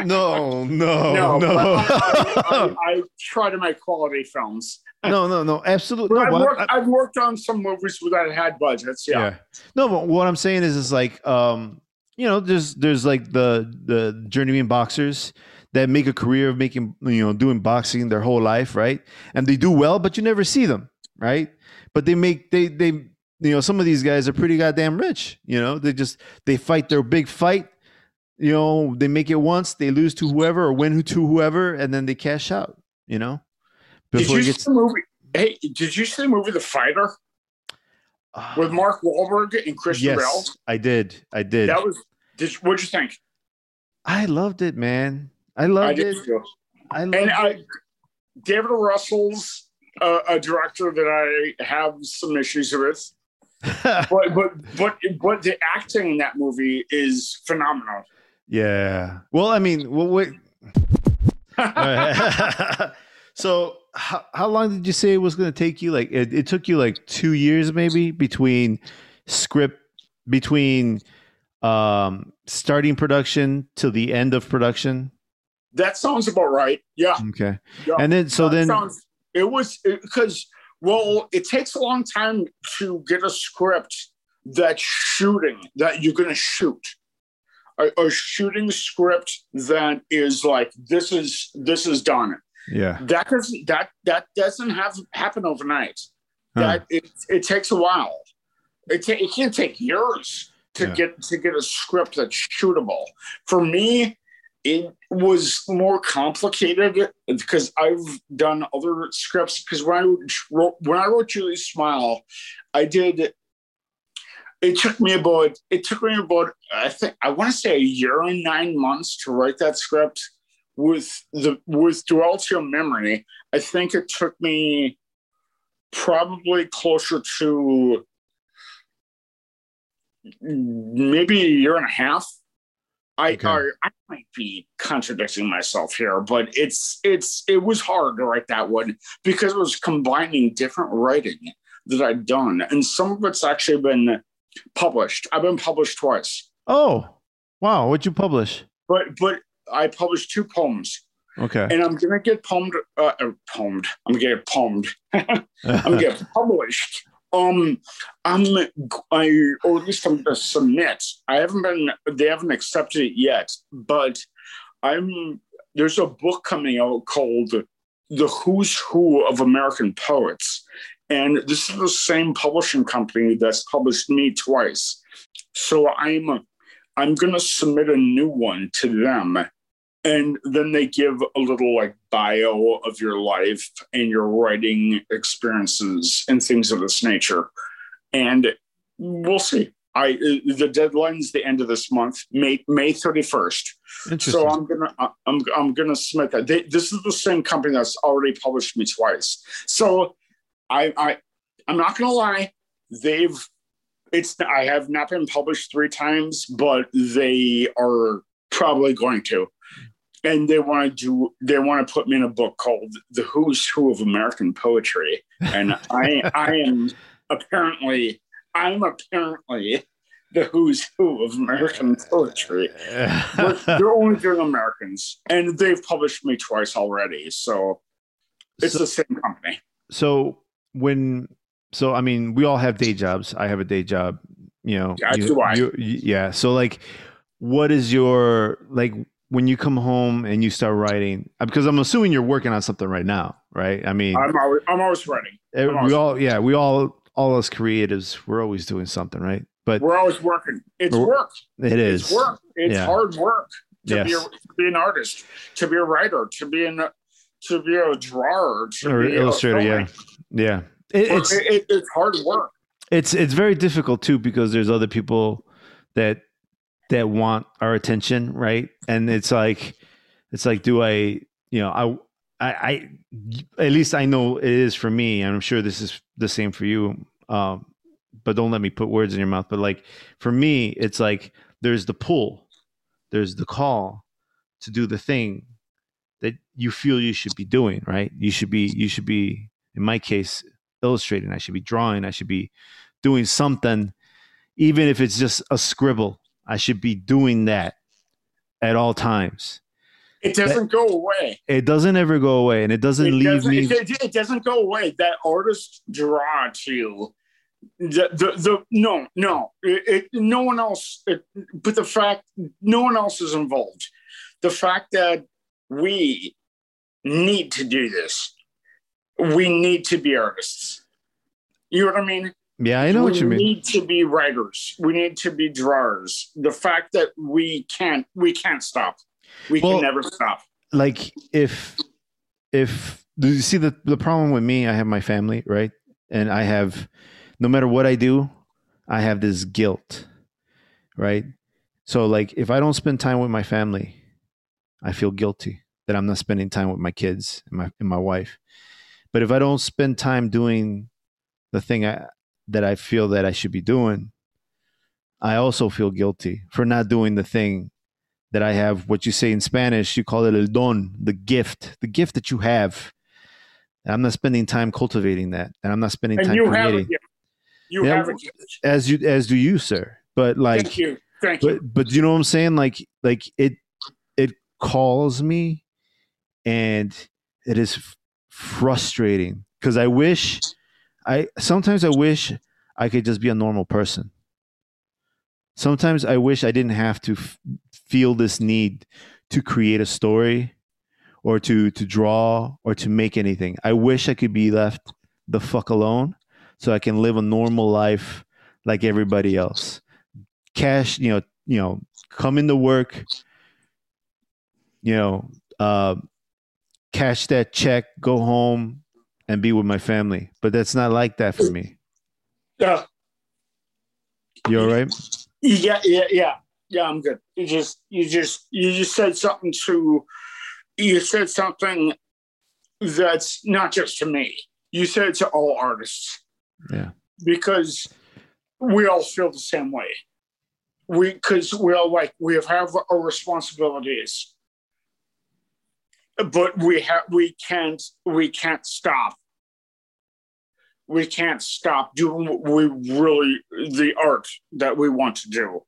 no, no, no, no. I, I, I, try to make quality films. no, no, no, absolutely. No, I've, worked, I- I've worked on some movies that had budgets. Yeah. yeah. No, but what I'm saying is, is like, um, you know, there's there's like the the journeyman boxers that make a career of making, you know, doing boxing their whole life, right? And they do well, but you never see them, right? But they make they they you know some of these guys are pretty goddamn rich. You know, they just they fight their big fight. You know, they make it once, they lose to whoever or win to whoever, and then they cash out. You know, Did you it see the movie? Hey, did you see the movie The Fighter with Mark Wahlberg and Christian yes, I did, I did. That was. Did, what'd you think? I loved it, man. I loved I it. too. I loved And it. I, David Russell's uh, a director that I have some issues with, but but but but the acting in that movie is phenomenal. yeah. Well, I mean, well, wait. so, how, how long did you say it was going to take you? Like, it, it took you like two years, maybe, between script, between um starting production to the end of production. That sounds about right. Yeah. Okay. yeah. And then, so That then, sounds- it was because well, it takes a long time to get a script that's shooting that you're going to shoot. A, a shooting script that is like this is this is done. Yeah. That doesn't that that doesn't have happen overnight. Huh. That it it takes a while. It ta- it can take years to Yeah. get to get a script that's shootable. For me, it was more complicated because I've done other scripts. Because when I wrote when I wrote Julie Smile, I did. It took me about it took me about I think I want to say a year and nine months to write that script. With the with duality of memory, I think it took me probably closer to maybe a year and a half. I, Okay. I I might be contradicting myself here, but it's it's it was hard to write that one because it was combining different writing that I'd done, and some of it's actually been published. I've been published twice, Oh, wow. What'd you publish? but but I published two poems, Okay. and I'm gonna get poemed, uh, uh, poemed. I'm gonna get poemed. I'm gonna get published. Um, I'm I or at least I'm gonna submit. I haven't been. They haven't accepted it yet, but I'm. There's a book coming out called "The Who's Who of American Poets," and this is the same publishing company that's published me twice. So I'm. I'm gonna submit a new one to them and then they give a little like bio of your life and your writing experiences and things of this nature and we'll see. I the deadline's the end of this month, May May thirty first. So I'm gonna I'm I'm gonna submit that. They, this is the same company that's already published me twice. So I I I'm not gonna lie, they've it's I have not been published three times, but they are probably going to. And they want to do they want to put me in a book called The Who's Who of American Poetry. And I I am apparently I'm apparently the who's who of American poetry. but they're only doing Americans, and they've published me twice already. So it's so, the same company. So when, so I mean, we all have day jobs. I have a day job. You know, yeah, you, do I. You, yeah. So like, what is your like when you come home and you start writing? Uh, because I'm assuming you're working on something right now, right? I mean, I'm always, I'm always writing. Eh, I'm we always all, writing. yeah, we all all us creatives, we're always doing something, right? But we're always working. It's work. It is it's work. It's yeah. hard work to, yes. be a, to be an artist, to be a writer, to be an to be a drawer, to or be illustrator. yeah, yeah. It, it's it, it's hard work. It's it's very difficult too because there's other people that that want our attention, right? And it's like it's like, do I, you know, I I, I, at least I know it is for me, and I'm sure this is the same for you. Um, but don't let me put words in your mouth. But like for me, it's like there's the pull, there's the call to do the thing that you feel you should be doing. Right? You should be. You should be. In my case, illustrating. I should be drawing. I should be doing something, even if it's just a scribble. I should be doing that at all times. It doesn't that, go away. It doesn't ever go away, and it doesn't it leave doesn't, me. It, it, doesn't go away. That artist draw to you. The, the, the no no it, no one else but the fact no one else is involved the fact that we need to do this we need to be artists you know what i mean yeah i know we what you mean we need to be writers we need to be drawers the fact that we can't we can't stop we well, can never stop. Like if if you see the the problem with me, I have my family, right? And I have no matter what I do, I have this guilt, right? So like if I don't spend time with my family, I feel guilty that I'm not spending time with my kids and my and my wife. But if I don't spend time doing the thing I, that I feel that I should be doing, I also feel guilty for not doing the thing that I have what you say in Spanish, you call it el don, the gift, the gift that you have. And I'm not spending time cultivating that, and I'm not spending and time you creating. Have a gift. You yeah, have a gift. as you as do you, sir. But like, thank you, thank you. But you know what I'm saying? Like, like it it calls me, and it is frustrating because I wish I sometimes I wish I could just be a normal person. Sometimes I wish I didn't have to f- feel this need to create a story or to to draw or to make anything. I wish I could be left the fuck alone so I can live a normal life like everybody else. Cash, you know, you know, come into work, you know, uh, cash that check, go home, and be with my family. But that's not like that for me. Yeah. You all right? Yeah, yeah, yeah yeah, I'm good. You just, you just, you just said something to, you said something that's not just to me. You said it to all artists. Yeah. Because we all feel the same way. We, because we all like, we have our responsibilities, but we have, we can't, we can't stop. We can't stop doing what we really, the art that we want to do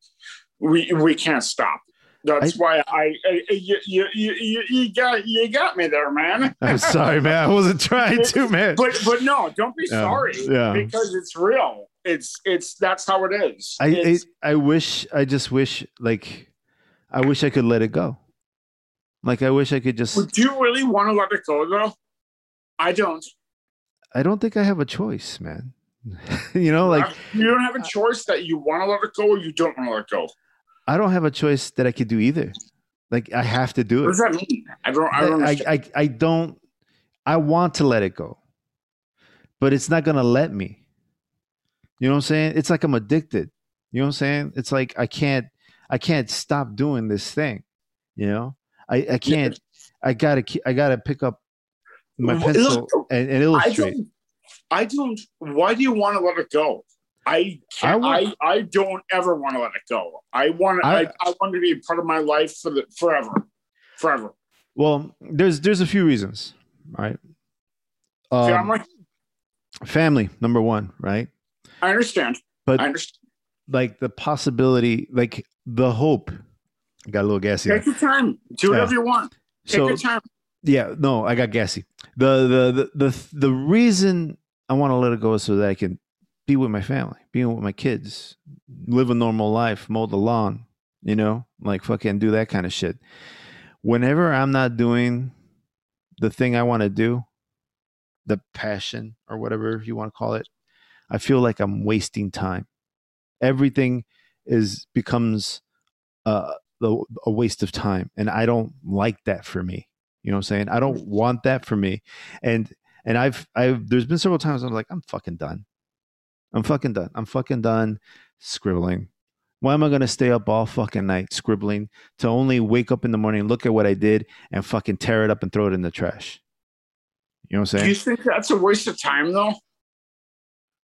we we can't stop. That's I, why I, I, you, you you you got you got me there, man. I'm sorry, man. I wasn't trying to, man. But but no, don't be yeah, sorry. Yeah. Because it's real. It's it's that's how it is. I, I I wish I just wish like I wish I could let it go. Like I wish I could just. do you really want to let it go though? I don't. I don't think I have a choice, man. you know, like you don't have a uh, choice that you want to let it go or you don't want to let it go. I don't have a choice that I could do either. Like I have to do it. What does that mean? I don't. I don't. I, I, I don't. I want to let it go, but it's not gonna let me. You know what I'm saying? It's like I'm addicted. You know what I'm saying? It's like I can't I can't stop doing this thing. You know? I, I can't I gotta I gotta pick up my pencil look, and, and I don't. I don't. Why do you want to let it go? I can't, I I, want- I don't ever want to let it go. I want I- I, I, want to be a part of my life for the forever, forever. Well, there's there's a few reasons, right? Um, Family. family number one, right? I understand. But I understand. like the possibility, like the hope. Got a little gassy. Take your time. Do whatever you want. Take So your time. Yeah, no, I got gassy. The the the the the reason I want to let it go is so that I can be with my family, be with my kids, live a normal life, mow the lawn, you know, like fucking do that kind of shit. Whenever I'm not doing the thing I want to do, the passion or whatever you want to call it, I feel like I'm wasting time. Everything is becomes uh, a waste of time, and I don't like that for me. You know what I'm saying? I don't want that for me. And and I've I've there's been several times I'm like, I'm fucking done. I'm fucking done. I'm fucking done scribbling. Why am I gonna stay up all fucking night scribbling to only wake up in the morning, look at what I did, and fucking tear it up and throw it in the trash? You know what I'm saying? Do you think that's a waste of time, though?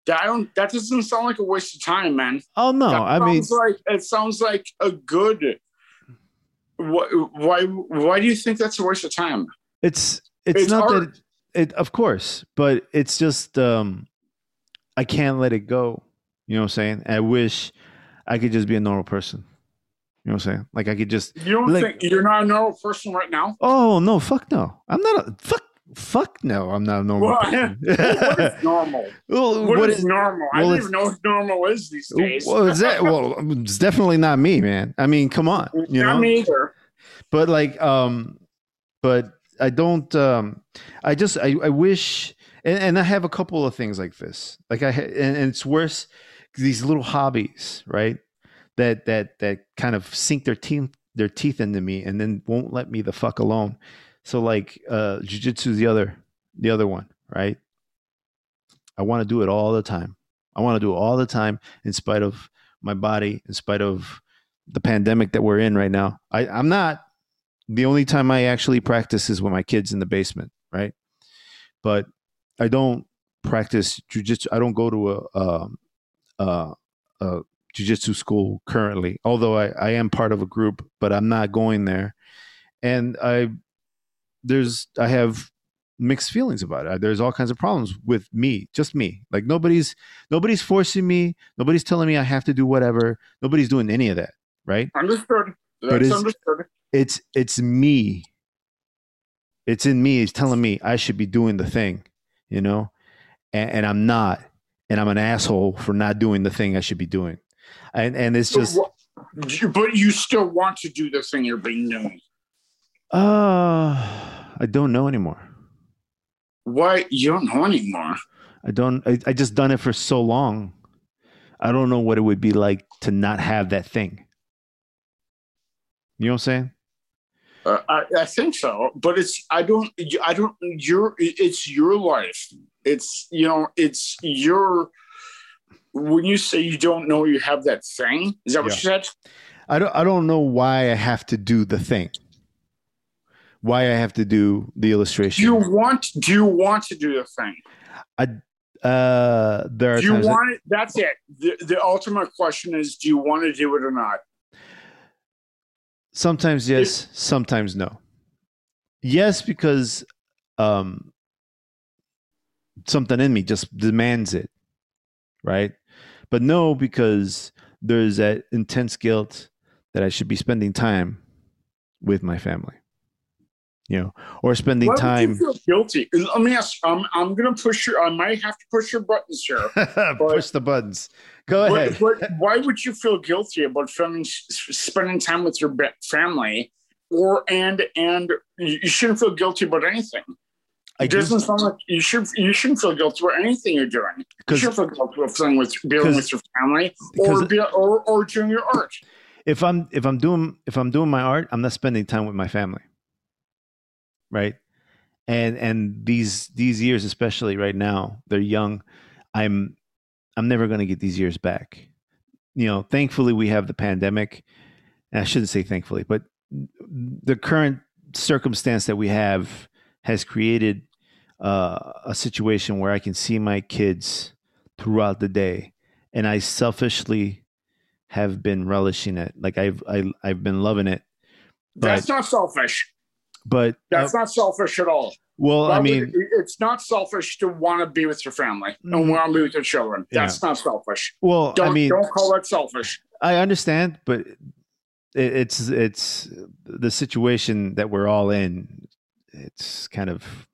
That I don't. That doesn't sound like a waste of time, man. Oh no, That I mean like it sounds like a good. Why? Why? Why do you think that's a waste of time? it's it's, It's not art. that it, of course, but it's just um I can't let it go. You know what I'm saying? I wish I could just be a normal person. You know what I'm saying? Like I could just You don't Like- think you're not a normal person right now? Oh no, fuck no. I'm not a fuck fuck no, I'm not a normal What? person. what is normal? well, what is, normal? I don't even know what normal is these days. well, is that well it's definitely not me, man. I mean, come on. You not know? me either. but like um but i don't um i just i, I wish and, and i have a couple of things like this like i and, and it's worse these little hobbies right that that that kind of sink their teeth their teeth into me and then won't let me the fuck alone so like uh jiu-jitsu is the other the other one right i want to do it all the time i want to do it all the time in spite of my body in spite of the pandemic that we're in right now i i'm not the only time I actually practice is with my kids in the basement, right? But I don't practice jujitsu. I don't go to a um, uh, a jujitsu school currently, although I, I am part of a group, but I'm not going there. And I there's I have mixed feelings about it. There's all kinds of problems with me, just me. Like nobody's nobody's forcing me. Nobody's telling me I have to do whatever. Nobody's doing any of that, right? Understood. But That's understood. it's it's me it's in me it's telling me i should be doing the thing you know and, and i'm not and i'm an asshole for not doing the thing i should be doing and and it's just But you- but you still want to do the thing you're being doing. uh i don't know anymore Why you don't know anymore? i don't I, I just done it for so long i don't know what it would be like to not have that thing you know what i'm saying Uh, I, I think so, but it's I don't I don't your it's your life. It's you know it's your when you say you don't know you have that thing. Is that what Yeah. you said? I don't I don't know why I have to do the thing. Why I have to do the illustration. Do you want do you want to do the thing? I uh there are Do you times that- want it? That's it. The, the ultimate question is do you want to do it or not? sometimes yes, sometimes no. Yes, because um something in me just demands it. Right? But no, because there's that intense guilt that I should be spending time with my family. You know, or spending Why time guilty? Let me ask. I'm I'm gonna push your. I might have to push your buttons here. push the buttons. Go ahead. but why would you feel guilty about spending spending time with your family, or and and you shouldn't feel guilty about anything? I It do- doesn't sound like you should. You shouldn't feel guilty about anything you're doing. You should feel guilty about feeling with dealing with your family, or be, or or doing your art. if I'm if I'm doing if I'm doing my art, I'm not spending time with my family. Right? And and these these years especially right now, they're young. I'm I'm never going to get these years back. You know, thankfully we have the pandemic. And I shouldn't say thankfully, but the current circumstance that we have has created uh, a situation where I can see my kids throughout the day, and I selfishly have been relishing it. Like I've I, have i have been loving it. That's not selfish. But that's uh, not selfish at all. Well, I mean, it's not selfish to want to be with your family and mm-hmm. want to be with your children. That's yeah. not selfish. Well, don't, I mean, don't call that selfish. I understand, but it's it's the situation that we're all in. It's kind of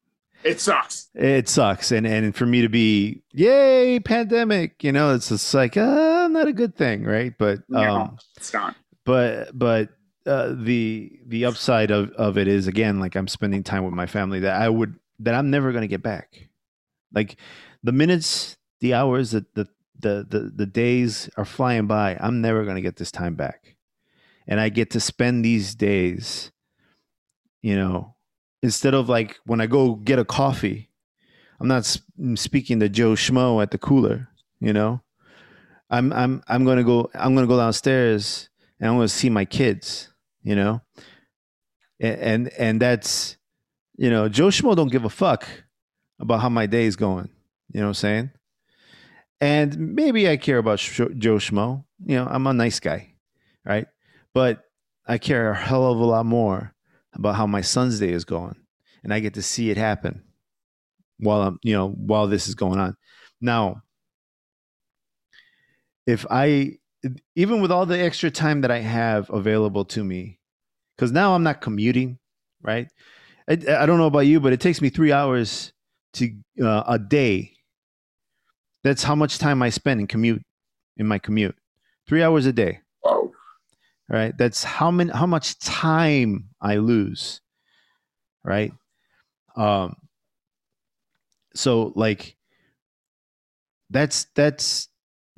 it sucks. It sucks, and and for me to be yay pandemic, you know, it's just like uh, not a good thing, right? But um, it's not. But but uh, the the upside of of it is again like I'm spending time with my family that I would that I'm never going to get back. Like the minutes, the hours, the the the the, the days are flying by. I'm never going to get this time back, and I get to spend these days, you know, instead of like when I go get a coffee, I'm not speaking to Joe Schmo at the cooler, you know. I'm I'm I'm gonna go I'm gonna go downstairs and I'm gonna see my kids, you know. And and, and that's you know Joe Schmo don't give a fuck about how my day is going. You know what I'm saying? And maybe I care about Sh- Joe Schmo. You know, I'm a nice guy, right? But I care a hell of a lot more about how my son's day is going, and I get to see it happen while I'm, you know, while this is going on. Now, if I, even with all the extra time that I have available to me, because now I'm not commuting, right? I, I, don't know about you, but it takes me three hours to uh, a day. That's how much time I spend in commute, in my commute, three hours a day right? That's how many how much time I lose, right? Um so like that's that's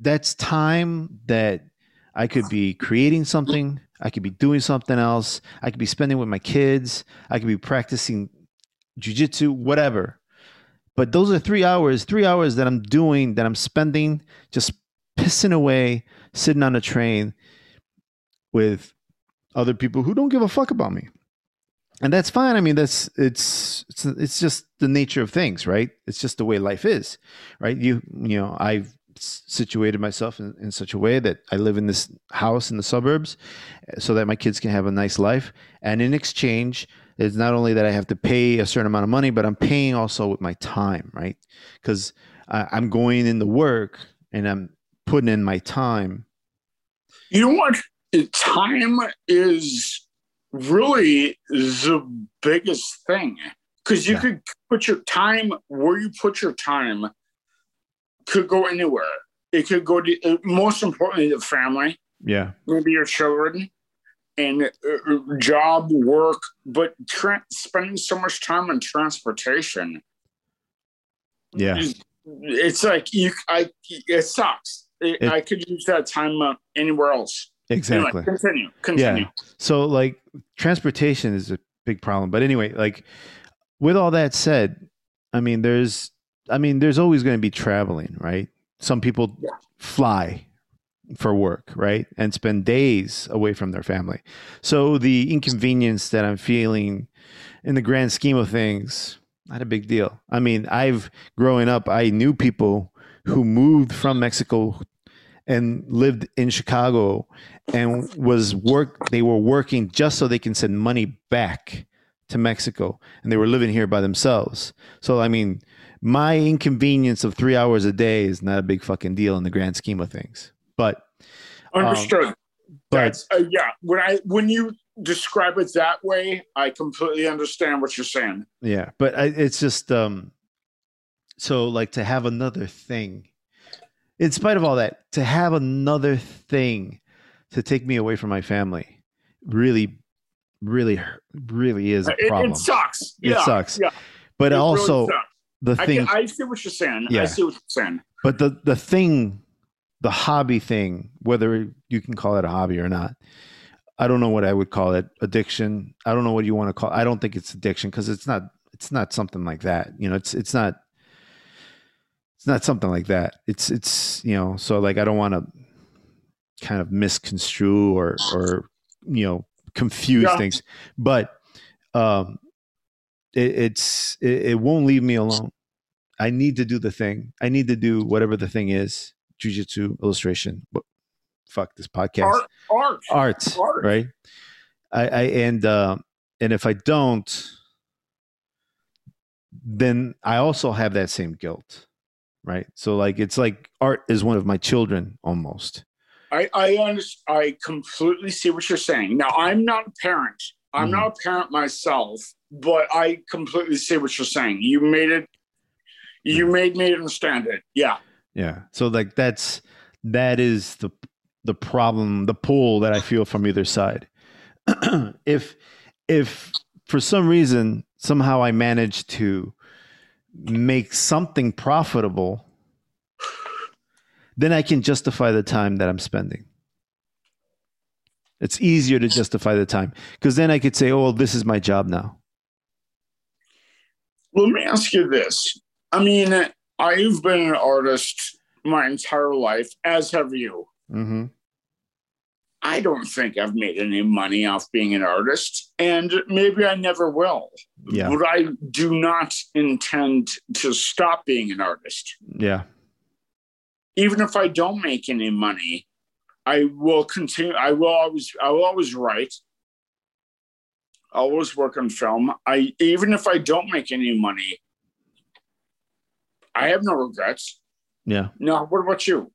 that's time that I could be creating something, I could be doing something else, I could be spending with my kids, I could be practicing jujitsu, whatever. But those are three hours, three hours that I'm doing, that I'm spending just pissing away, sitting on a train, with other people who don't give a fuck about me. And that's fine. I mean that's it's it's it's just the nature of things right? It's just the way life is right? You you know i've situated myself in, in such a way that i live in this house in the suburbs eh, so that my kids can have a nice life. And in exchange it's not only that i have to pay a certain amount of money but i'm paying also with my time right? Because i'm going in the work and i'm putting in my time. You know what? Time is really the biggest thing. Because you yeah. could put your time where you put your time could go anywhere. It could go to uh, most importantly the family. Yeah, maybe your children and uh, uh, job, work, but tra- spending so much time on transportation. Yeah, it's like you. I it sucks. It, it, I could use that time uh, anywhere else. Exactly. Anyway, continue. Continue. Yeah. So like transportation is a big problem. But anyway, like with all that said, I mean there's I mean there's always going to be traveling, right? Some people yeah. fly for work, right? And spend days away from their family. So the inconvenience that I'm feeling in the grand scheme of things, not a big deal. I mean, I've growing up, I knew people who moved from Mexico and lived in Chicago and was work they were working just so they can send money back to Mexico and they were living here by themselves. So I mean, my inconvenience of 3 hours a day is not a big fucking deal in the grand scheme of things. But understood. Um, but uh, yeah, when I when you describe it that way, I completely understand what you're saying. Yeah, but I, it's just um so like to have another thing in spite of all that, to have another thing to take me away from my family really, really, really is a problem. It, it sucks. It yeah, sucks. Yeah. But it also, really the thing. I, I, see what you're saying. Yeah. I see what you're saying. But the, the thing, the hobby thing, whether you can call it a hobby or not, I don't know what I would call it. Addiction. I don't know what you want to call. It. I don't think it's addiction because it's not. It's not something like that. You know, it's it's not it's not something like that. It's it's you know so like I don't want to kind of misconstrue or or you know confuse Yeah. things, but um, it, it's it, it won't leave me alone. I need to do the thing. I need to do whatever the thing is. Jujitsu, illustration. But Fuck this podcast. Art, art, Art, Art. right? I, I and uh, and if I don't, then I also have that same guilt, right? So like it's like art is one of my children almost. I I, under, I completely see what you're saying. Now I'm not a parent. I'm Mhm. not a parent myself, but I completely see what you're saying. You made it. You made me understand it. Yeah. Yeah. So like that's that is the the problem, the pull that I feel from either side. if if for some reason somehow I manage to make something profitable, then I can justify the time that I'm spending. It's easier to justify the time because then I could say, "Oh, well, this is my job now." Let me ask you this. I mean, I've been an artist my entire life, as have you. Mm-hmm. I don't think I've made any money off being an artist, and maybe I never will. Yeah. But I do not intend to stop being an artist. Yeah. Even if I don't make any money, I will continue. I will always. I will always write. I always work on film. I even if I don't make any money, I have no regrets. Yeah. No, what about you?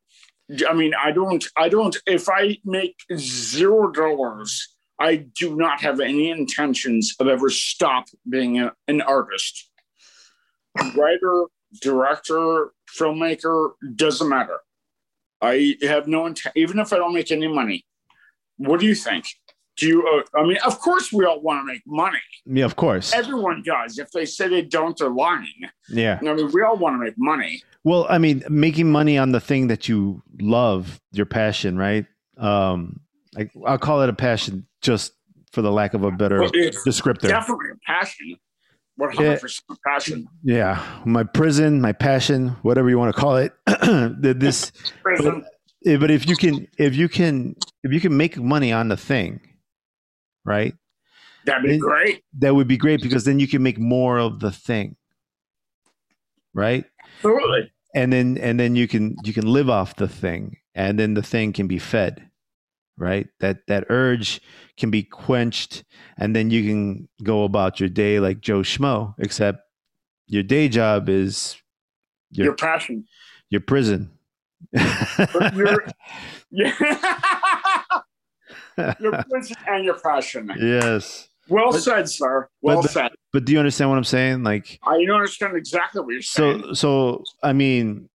I mean, I don't, I don't, if I make zero dollars, I do not have any intentions of ever stop being a, an artist. Writer, director, filmmaker, doesn't matter. I have no intent, even if I don't make any money. What do you think? Do you, uh, I mean, of course we all want to make money. Yeah, of course. Everyone does. If they say they don't, they're lying. Yeah. I mean, we all want to make money. Well, I mean, making money on the thing that you love, your passion, right? Um, like I'll call it a passion, just for the lack of a better Well, descriptor. definitely a passion. One hundred percent passion. Yeah, my prison, my passion, whatever you want to call it. This, but, eh, but if you can, if you can, if you can make money on the thing, right? That'd be it- great. That would be great because then you can make more of the thing, right? Absolutely. and then and then you can you can live off the thing and then the thing can be fed right that that urge can be quenched and then you can go about your day like joe schmo except your day job is Your, your passion. your prison your yeah. your passion and your passion. yes. Well But- said, sir. Well but- said. but do you understand what i'm saying? Like I understand exactly what you're saying. so so i mean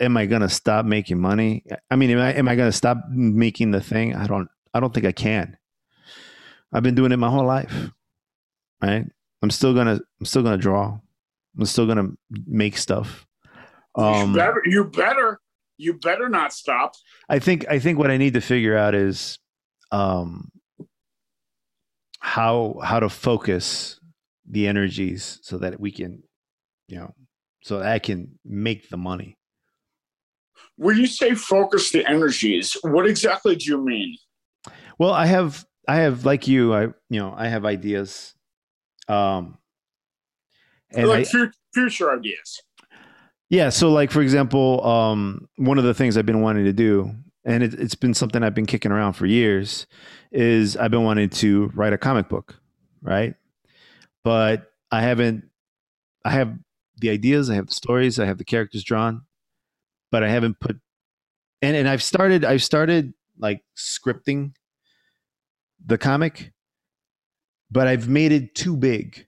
am i gonna stop making money? I mean am i, am I gonna stop making the thing? I don't i don't think i can. I've been doing it my whole life right? I'm still gonna i'm still gonna draw. I'm still gonna make stuff. Um you better you better you better not stop. I think I think what I need to figure out is um how how to focus the energies so that we can you know so that I can make the money. When you say focus the energies, what exactly do you mean? Well, I have I have like you I you know I have ideas um and like fu- future ideas. Yeah. So, like for example, um, one of the things I've been wanting to do, and it, it's been something I've been kicking around for years, is I've been wanting to write a comic book, right? But I haven't. I have the ideas, I have the stories, I have the characters drawn, but I haven't put. And and I've started. I've started like scripting the comic, but I've made it too big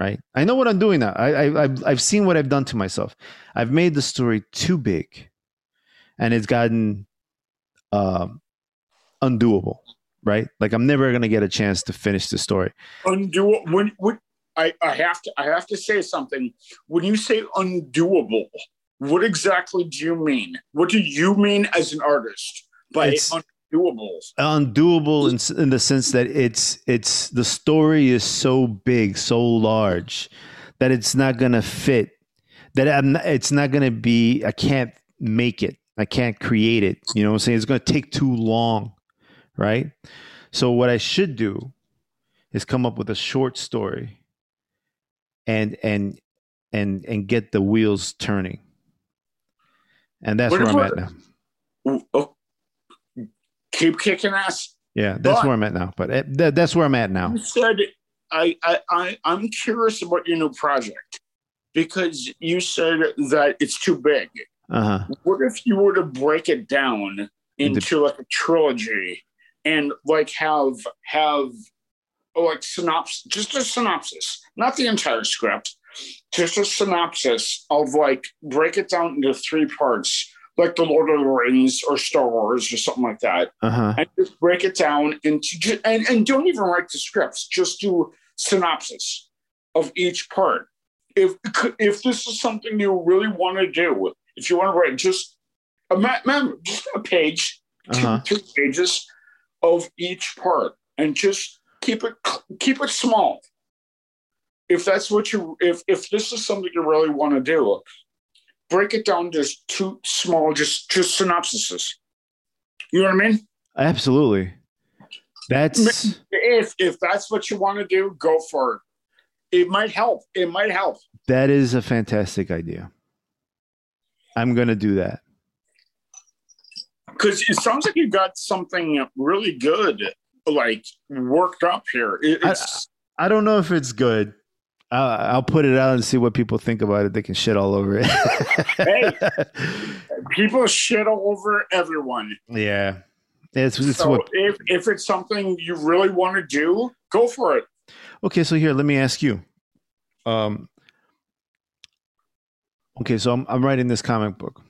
right? I know what I'm doing now. I, I, I've, I've seen what I've done to myself. I've made the story too big, and it's gotten um, undoable, right? Like I'm never gonna get a chance to finish the story. Undo when when I, I have to I have to say something. When you say undoable, what exactly do you mean? What do you mean as an artist by It's- undoable? Undoable in, in the sense that it's it's the story is so big, so large that it's not gonna fit. that I'm not, it's not going to be. I can't make it. I can't create it. You know what I'm saying? It's going to take too long, right? So what I should do is come up with a short story and and and and get the wheels turning. And that's What where I'm at now. Oh, keep kicking ass. Yeah, that's But- where I'm at now. But eh, that, that's where I'm at now. You said I, I I I'm curious about your new project because you said that it's too big. Uh huh. What if you were to break it down into like a trilogy and like have have like synopsis, just a synopsis, not the entire script, just a synopsis of like break it down into three parts, like the Lord of the Rings or Star Wars or something like that, Uh huh. and just break it down into and and don't even write the scripts, just do synopsis of each part. If if this is something you really want to do, if you want to write just a mem- just a page, two, Uh-huh. two pages of each part, and just keep it keep it small. If that's what you if if this is something you really want to do, break it down to two small, just just synopsises. You know what I mean? Absolutely. That's If if that's what you want to do, go for it. It might help. It might help. that is a fantastic idea. I'm gonna do that. because it sounds like you got something really good like worked up here it's I don't know if it's good. I'll, I'll put it out and see what people think about it. They can shit all over it. Hey. people shit all over everyone yeah, it's, it's so what. if, if it's something you really want to do go for it Okay, so here, let me ask you. Um. Okay, so I'm I'm writing this comic book.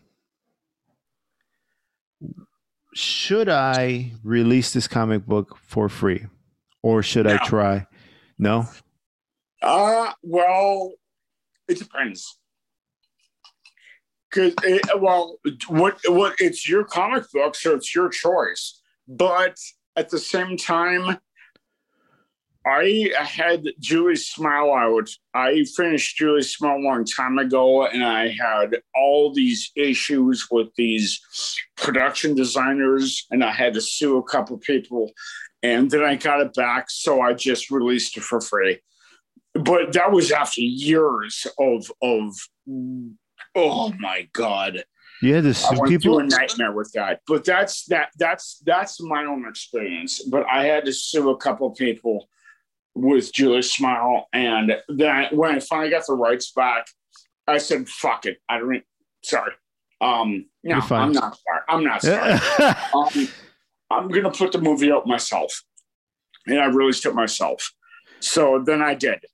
Should I release this comic book for free, or should I try? No. Uh well it depends because well what what it's your comic book so it's your choice but at the same time I had Julie's Smile out. I finished Julie's Smile a long time ago, and I had all these issues with these production designers, and I had to sue a couple people, and then I got it back, so I just released it for free. But that was after years of of oh my god, You had to I went people. through a nightmare with that. But that's that that's that's my own experience. But I had to sue a couple people with Julie's Smile, and then when I finally got the rights back, I said, "Fuck it, I don't." Sorry, um, no, I'm not sorry. I'm not sorry. um, I'm gonna put the movie out myself, and I released it myself. So then I did.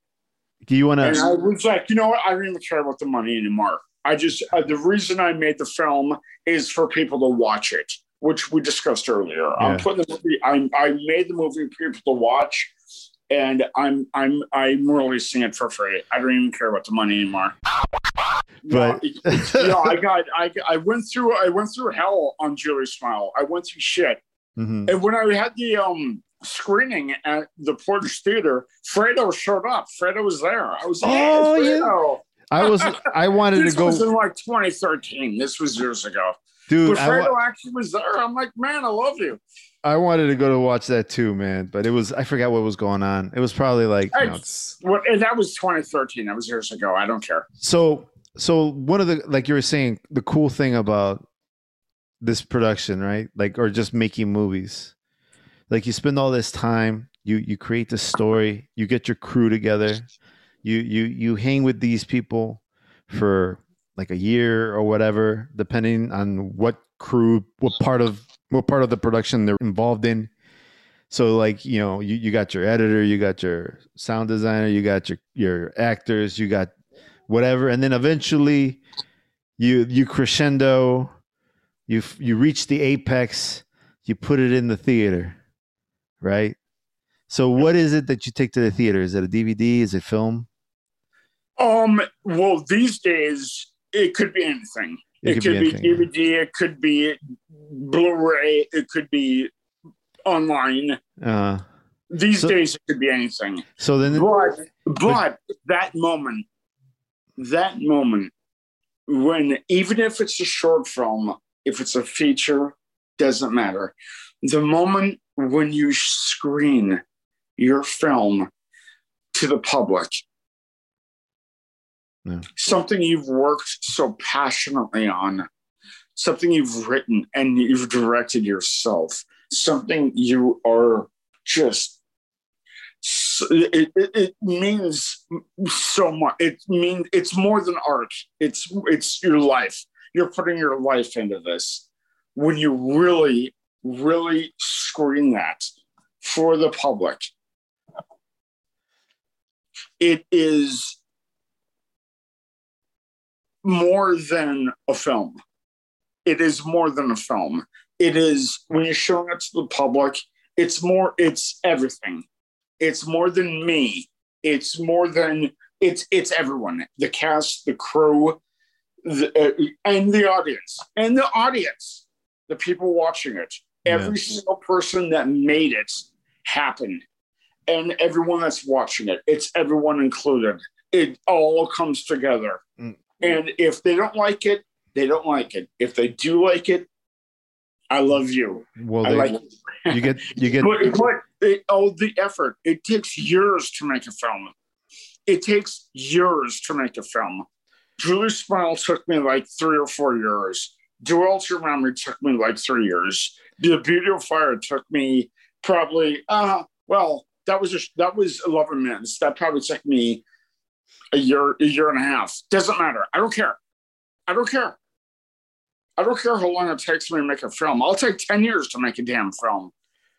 Do you want And I was like, you know what? I don't even care about the money anymore. I just, uh, the reason I made the film is for people to watch it, which we discussed earlier. I'm putting the movie, I, I made the movie for people to watch. And I'm I'm I'm releasing it for free. I don't even care about the money anymore. But- you know, I got I I went through I went through hell on Julie Smile. I went through shit. Mhm. And when I had the um screening at the Portage Theater, Fredo showed up. Fredo was there. I was like, Oh, "Hey, yeah. Fredo." I was. I wanted to go, This was in like 2013. This was years ago. dude. But Fredo wa- actually was there. I'm like, man, I love you. I wanted to go to watch that too, man. But it was. I forgot what was going on. It was probably like. you know, and that was 2013. That was years ago. I don't care. so so one of the like you were saying the cool thing about this production right like or just making movies like you spend all this time you you create the story you get your crew together you you you hang with these people for like a year or whatever depending on what crew what part of what part of the production they're involved in. So like you know you, you got your editor you got your sound designer you got your your actors you got whatever and then eventually you you crescendo you you reach the apex you put it in the theater right so what is it that you take to the theater is it a dvd is it film Um. Well, these days it could be anything. It, could, be, yeah. DVD. It could be Blu-ray. It could be online. uh, These So- days it could be anything. so then But but that moment, that moment when even if it's a short film, if it's a feature, doesn't matter. The moment when you screen your film to the public, Yeah. something you've worked so passionately on, something you've written and you've directed yourself, something you are just it, it, it means so much it means it's more than art. It's it's your life. You're putting your life into this. When you really really screen that for the public. It is more than a film. It is more than a film. It is when you're showing it to the public it's more it's everything. It's more than me. It's more than it's it's everyone. The cast the crew the, uh, and the audience. And the audience the people watching it every single person that made it happen and everyone that's watching it it's everyone included it all comes together Mm. and if they don't like it they don't like it if they do like it i love you Well, i they, like it you get you get but, but it, oh, the effort. It takes years to make a film. It takes years to make a film. Julie Smile took me like three or four years. Duality of Memory took me like three years. The Beauty of Fire took me probably, uh, well, that was just, that was 11 minutes. That probably took me a year, a year and a half. Doesn't matter. I don't care. I don't care. I don't care how long it takes me to make a film. I'll take 10 years to make a damn film.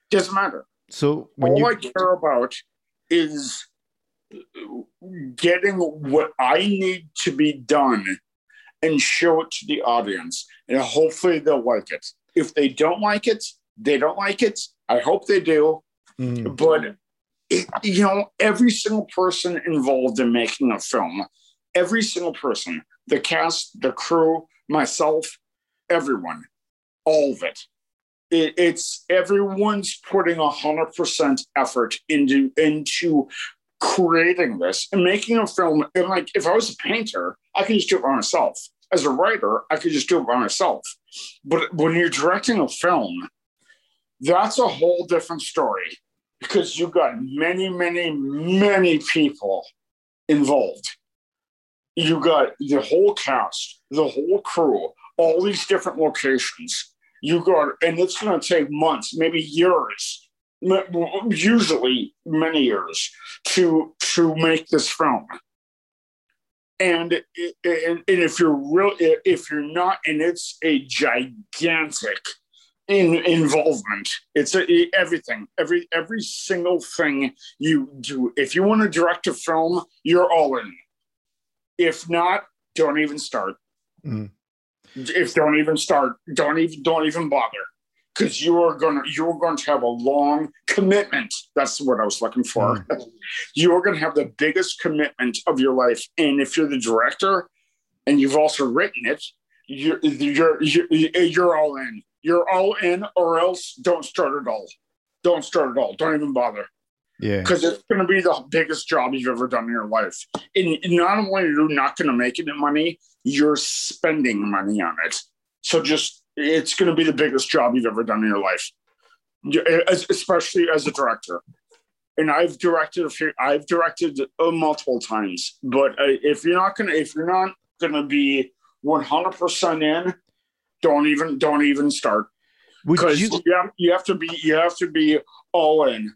Doesn't matter. so All you I care about is getting what I need to be done and show it to the audience. And hopefully they'll like it. If they don't like it, they don't like it. I hope they do. Mm, But, it, you know, every single person involved in making a film, every single person, the cast, the crew, myself, everyone, all of it. it it's everyone's putting a hundred percent effort into into creating this and making a film. And like, if I was a painter, I could just do it by myself. As a writer, I could just do it by myself. But when you're directing a film, that's a whole different story because you've got many, many, many people involved. You've got the whole cast, the whole crew, all these different locations. You got, and it's going to take months, maybe years, usually many years, to to make this film. And and, and if you're real, if you're not, and it's a gigantic in involvement. It's a, everything, every every single thing you do. If you want to direct a film, you're all in. If not, don't even start. Mm. If don't even start, don't even don't even bother, because you are gonna you're going to have a long commitment. That's what I was looking for. Hmm. you're going to have the biggest commitment of your life, and if you're the director, and you've also written it, you're you're you're, you're all in. You're all in or else don't start at all. Don't start at all. Don't even bother. Yeah. because it's going to be the biggest job you've ever done in your life. And not only are you not going to make it money you're spending money on it. So just it's going to be the biggest job you've ever done in your life especially as a director and I've directed a few. I've directed uh, multiple times, but uh, if you're not gonna, if you're not gonna be 100 percent in, don't even, don't even start because you? you, have, you have to be, you have to be all in.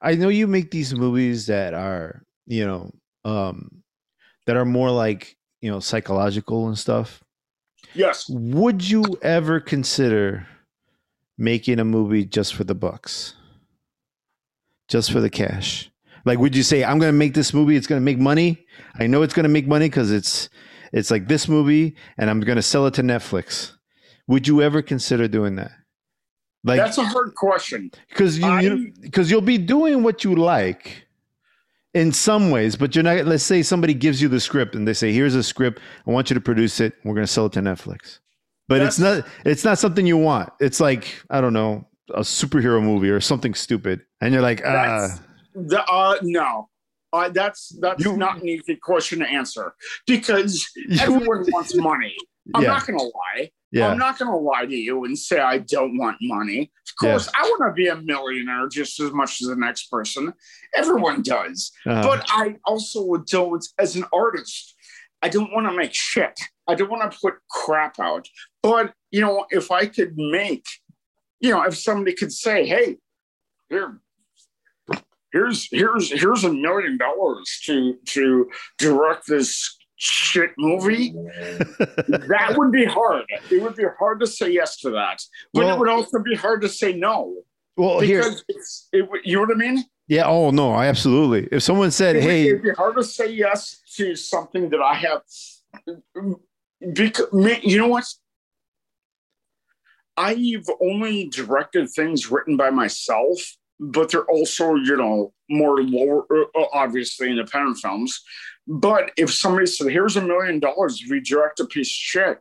I know you make these movies that are, you know, um, that are more like you know psychological and stuff. Yes, Would you ever consider making a movie just for the bucks? Just for the cash? Like would you say I'm going to make this movie it's going to make money? I know it's going to make money cuz it's it's like this movie and I'm going to sell it to Netflix. Would you ever consider doing that? Like that's a hard question. cuz you, you cuz you'll be doing what you like in some ways, but you're not let's say somebody gives you the script and they say here's a script, I want you to produce it, we're going to sell it to Netflix. But it's not it's not something you want. It's like, I don't know, a superhero movie or something stupid. And you're like, ah, the uh, no, Uh, that's that's You- not an easy question to answer because everyone wants money. I'm Yeah. not going to lie. Yeah. I'm not going to lie to you and say I don't want money. Of Yeah. course, I want to be a millionaire just as much as the next person. Everyone does. Uh, But I also don't, as an artist, I don't want to make shit. I don't want to put crap out. But, you know, if I could make, you know, if somebody could say, hey, here, here's here's here's a million dollars to to direct this shit movie that would be hard. It would be hard to say yes to that. But Well- it would also be hard to say no. Well, here, because it's it, you know what i mean? Yeah. Oh no, I absolutely. If someone said, it "Hey, it'd be hard to say yes to something that i have because you know what? I've only directed things written by myself but they're also you know more lower uh, obviously independent films but if somebody said here's a million dollars if you direct a piece of shit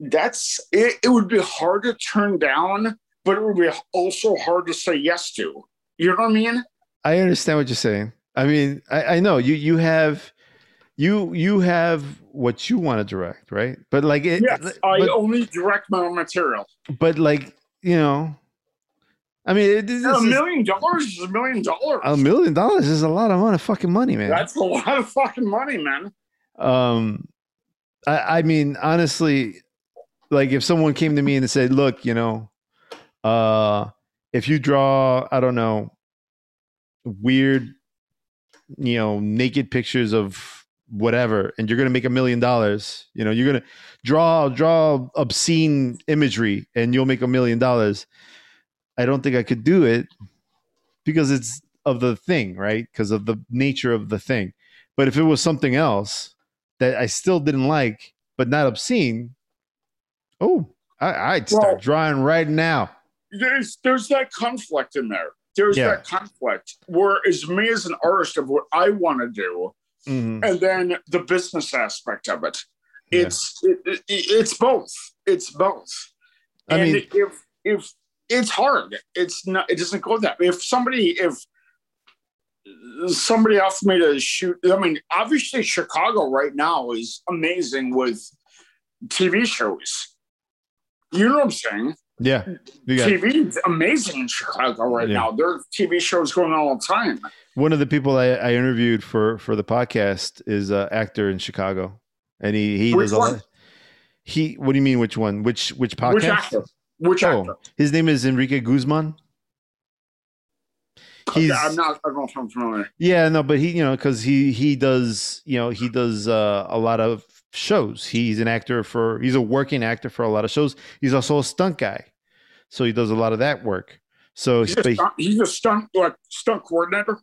that's it, it would be hard to turn down but it would be also hard to say yes to you know what i mean I understand what you're saying. I mean, I, I know you you have you you have what you want to direct, right? But like it, yes i but, only direct my own material but like you know, I mean, it, this a is- million dollars is a million dollars. A million dollars is a lot of money, fucking money, man. that's a lot of fucking money man. Um I, I mean honestly like if someone came to me and said look you know uh if you draw i don't know weird you know naked pictures of whatever and you're gonna make a million dollars you know you're gonna draw draw obscene imagery and you'll make a million dollars i don't think i could do it because it's of the thing right because of the nature of the thing but if it was something else that I still didn't like, but not obscene, oh, I, I'd start Well- drawing right now. there's there's that conflict in there. There's Yeah. that conflict where as me as an artist of what I want to do, Mhm. and then the business aspect of it. Yeah. It's it, it, it's both. It's both. I and mean- if if it's hard, it's not. It doesn't go that. If somebody if somebody offered me to shoot, I mean, obviously Chicago right now is amazing with TV shows. You know what I'm saying? Yeah, TV is amazing in Chicago right Yeah. now. There are TV shows going on all the time. one of the people I, I interviewed for for the podcast is an actor in Chicago, and he he Which does a lot. He, what do you mean? Which one? Which which podcast? Which actor? Which actor? Oh, his name is Enrique Guzman. He's Okay, I'm not. I don't know if I'm familiar. Yeah, no, but he, you know, because he he does, you know, he does uh, a lot of shows. He's an actor for, he's a working actor for a lot of shows. He's also a stunt guy, so he does a lot of that work. So, He's a, stunt, he's a stunt like stunt coordinator.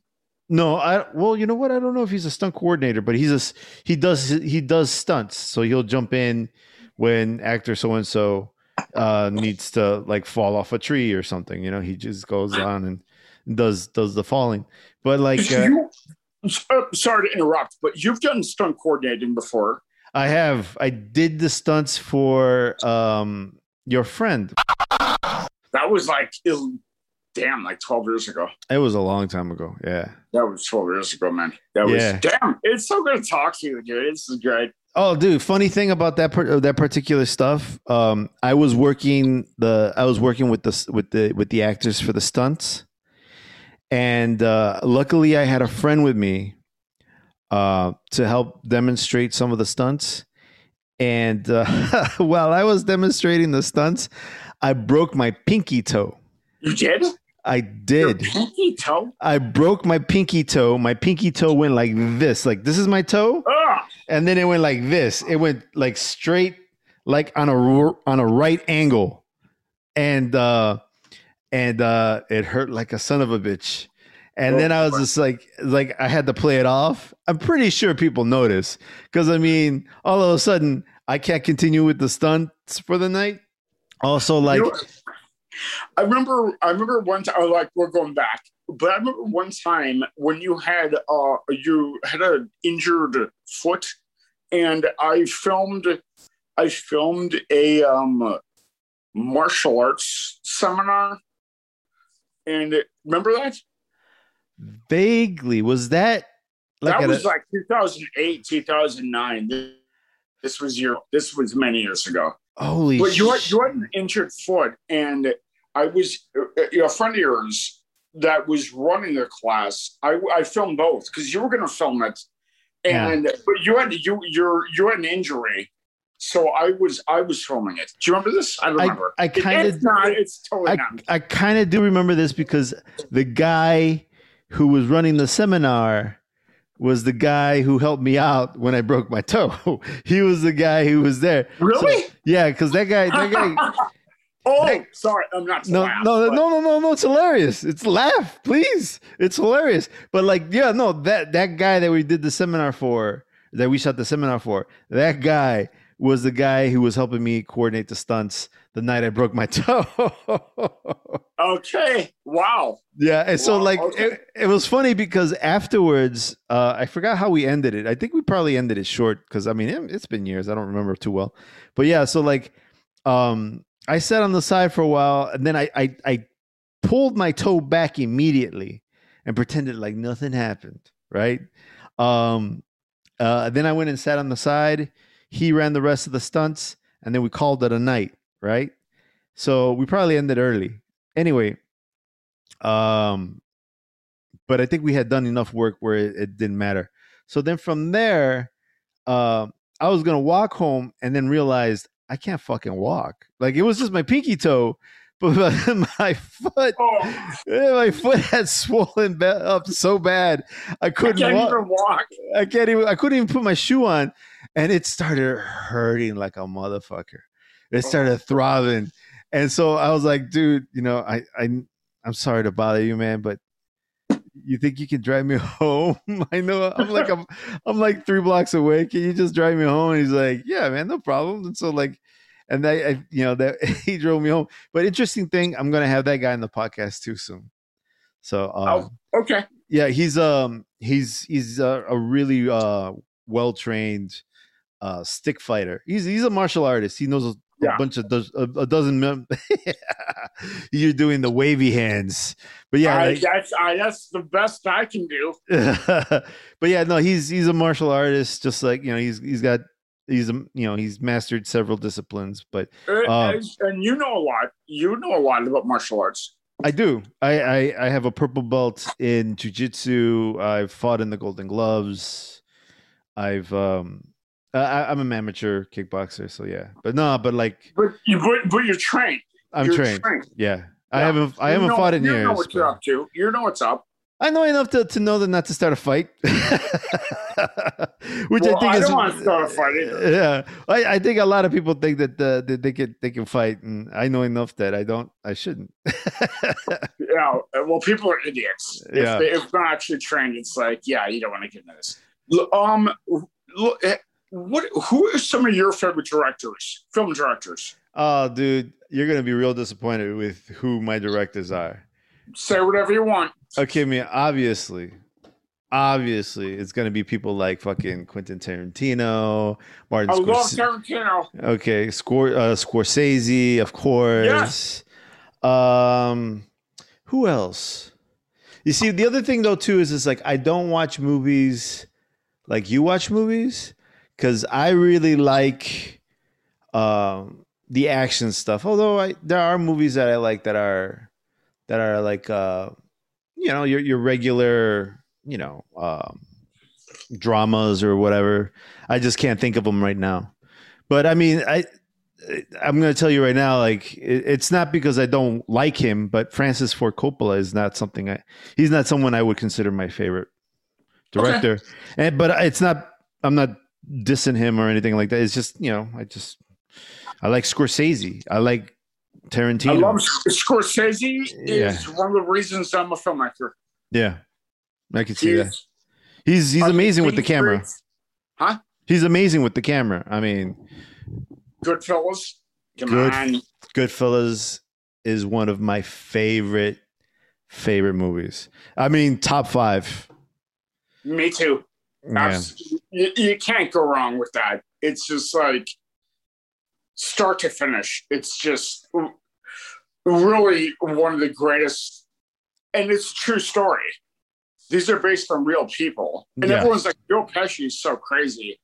no, I well, you know what? I don't know if he's a stunt coordinator, but he's a he does he does stunts. So he'll jump in when actor so and so uh needs to like fall off a tree or something. You know, he just goes on and does does the falling. But like uh, You, sorry to interrupt, but you've done stunt coordinating before. I have. I did the stunts for um your friend. That was like, damn, like 12 years ago. It was a long time ago. Yeah. That was 12 years ago, man. That was Yeah. damn. It's so good to talk to you, dude. This is great. Oh, dude! Funny thing about that par- that particular stuff. Um, I was working the I was working with the with the with the actors for the stunts, and uh, luckily I had a friend with me uh, to help demonstrate some of the stunts. And uh, while I was demonstrating the stunts, I broke my pinky toe. You did? I Your did. pinky toe? I broke my pinky toe. My pinky toe went like this. Like this is my toe, and then it went like this. It went like straight, like on a on a right angle, and uh and uh it hurt like a son of a bitch. And Oh, then I was just like, like I had to play it off. I'm pretty sure people notice because I mean, all of a sudden I can't continue with the stunts for the night. Also, like, You know, I remember. I remember one time. Like we're going back, but I remember one time when you had uh you had an injured foot, and I filmed. I filmed a um martial arts seminar, and remember that? Vaguely, was that that was a- like 2008, 2009. This, was your. This was many years ago. holy? But you had, sh- you had an injured foot, and I was a friend of yours that was running the class. I, I filmed both because you were going to film it, and but you had you you're you had an injury, so I was I was filming it. Do you remember this? I I, remember. I It- kind it's of not. It's totally I, not. I kind of do remember this because the guy who was running the seminar was the guy who helped me out when I broke my toe. he was the guy who was there. Really? Yeah, because that guy, that guy. oh, that- sorry. I'm not. no, laugh, no, but- no, no, no, no. It's hilarious. It's laugh, please. It's hilarious. But like, yeah, no, that that guy that we did the seminar for, that we shot the seminar for, that guy was the guy who was helping me coordinate the stunts the night I broke my toe. Okay. Wow. Yeah, and so Wow, like okay. it, it was funny because afterwards, uh, I forgot how we ended it. I think we probably ended it short because I mean it, it's been years. I don't remember too well, but yeah. So like, um, I sat on the side for a while, and then I I, I pulled my toe back immediately and pretended like nothing happened. Right. Um, uh, then I went and sat on the side. He ran the rest of the stunts, and then we called it a night. Right. So we probably ended early. Anyway, um, but I think we had done enough work where it, it didn't matter. So then from there, uh, I was gonna walk home and then realized I can't fucking walk. Like it was just my pinky toe, but my foot, Oh, eh, my foot had swollen up so bad I I couldn't can't walk. even walk. I can't even. I couldn't even put my shoe on, and it started hurting like a motherfucker. It started throbbing, and so I was like, "Dude, you know, I, I, I'm sorry to bother you, man, but you think you can drive me home? I know I'm like I'm, I'm like three blocks away. Can you just drive me home?" And he's like, "Yeah, man, no problem." And so like, and I, I you know, that he drove me home. But interesting thing, I'm gonna have that guy in the podcast too soon. So, um, Oh, okay. yeah he's um he's he's a, a really uh well trained uh stick fighter he's he's a martial artist he knows a, a bunch of does, a, a dozen mem- you're doing the wavy hands but yeah I, like- that's I, that's the best I can do. but yeah no he's he's a martial artist just like you know he's he's got he's a you know he's mastered several disciplines but Uh, Um, and you know a lot. You know a lot about martial arts. I do. I, I I have a purple belt in jujitsu. I've fought in the Golden Gloves. I've um I, I'm an amateur kickboxer, so yeah. But no, but like But you but, but you're trained. I'm You're trained. Yeah. I haven't I You haven't know- fought in you years. know what you're but up to. You know what's up. I know enough to, to know that not to start a fight. Which Well, I think I is don't wanna start a fight either. Yeah. I, I think a lot of people think that uh, that they can they can fight and I know enough that I don't I shouldn't. Yeah. Well, people are idiots. If, Yeah. they, if they're not actually trained, it's like, yeah, you don't want to get into this. Um, look, eh, what? Who are some of your favorite directors, film directors? Oh, dude, you're gonna be real disappointed with who my directors are. Say whatever you want. Okay, I mean, obviously, obviously, it's gonna be people like fucking Quentin Tarantino, Martin I love Scorsese. Tarantino. Okay, Scor- uh, Scorsese, of course. yes. Um, who else? You see, the other thing though too is is like I don't watch movies like you watch movies because I really like um the action stuff. Although I there are movies that I like that are that are like uh you know your your regular you know um dramas or whatever. I just can't think of them right now. But I mean, I I'm going to tell you right now, like it, it's not because I don't like him, but Francis Ford Coppola is not something I. He's not someone I would consider my favorite director. And but it's not. I'm not dissing him or anything like that. It's just you know I just I like Scorsese. I like Tarantino. I love Scorsese. Yeah. Is one of the reasons I'm a filmmaker. yeah, I can see He's- that. He's he's amazing with the camera. Streets, He's amazing with the camera. I mean, Goodfellas. Come Good. on. Goodfellas is one of my favorite favorite movies. I mean, top five. Me too. Yeah. You, you can't go wrong with that. It's just like start to finish. It's just really one of the greatest, and it's a true story. these are based on real people, and Yeah. everyone's like, Joe Pesci is so crazy,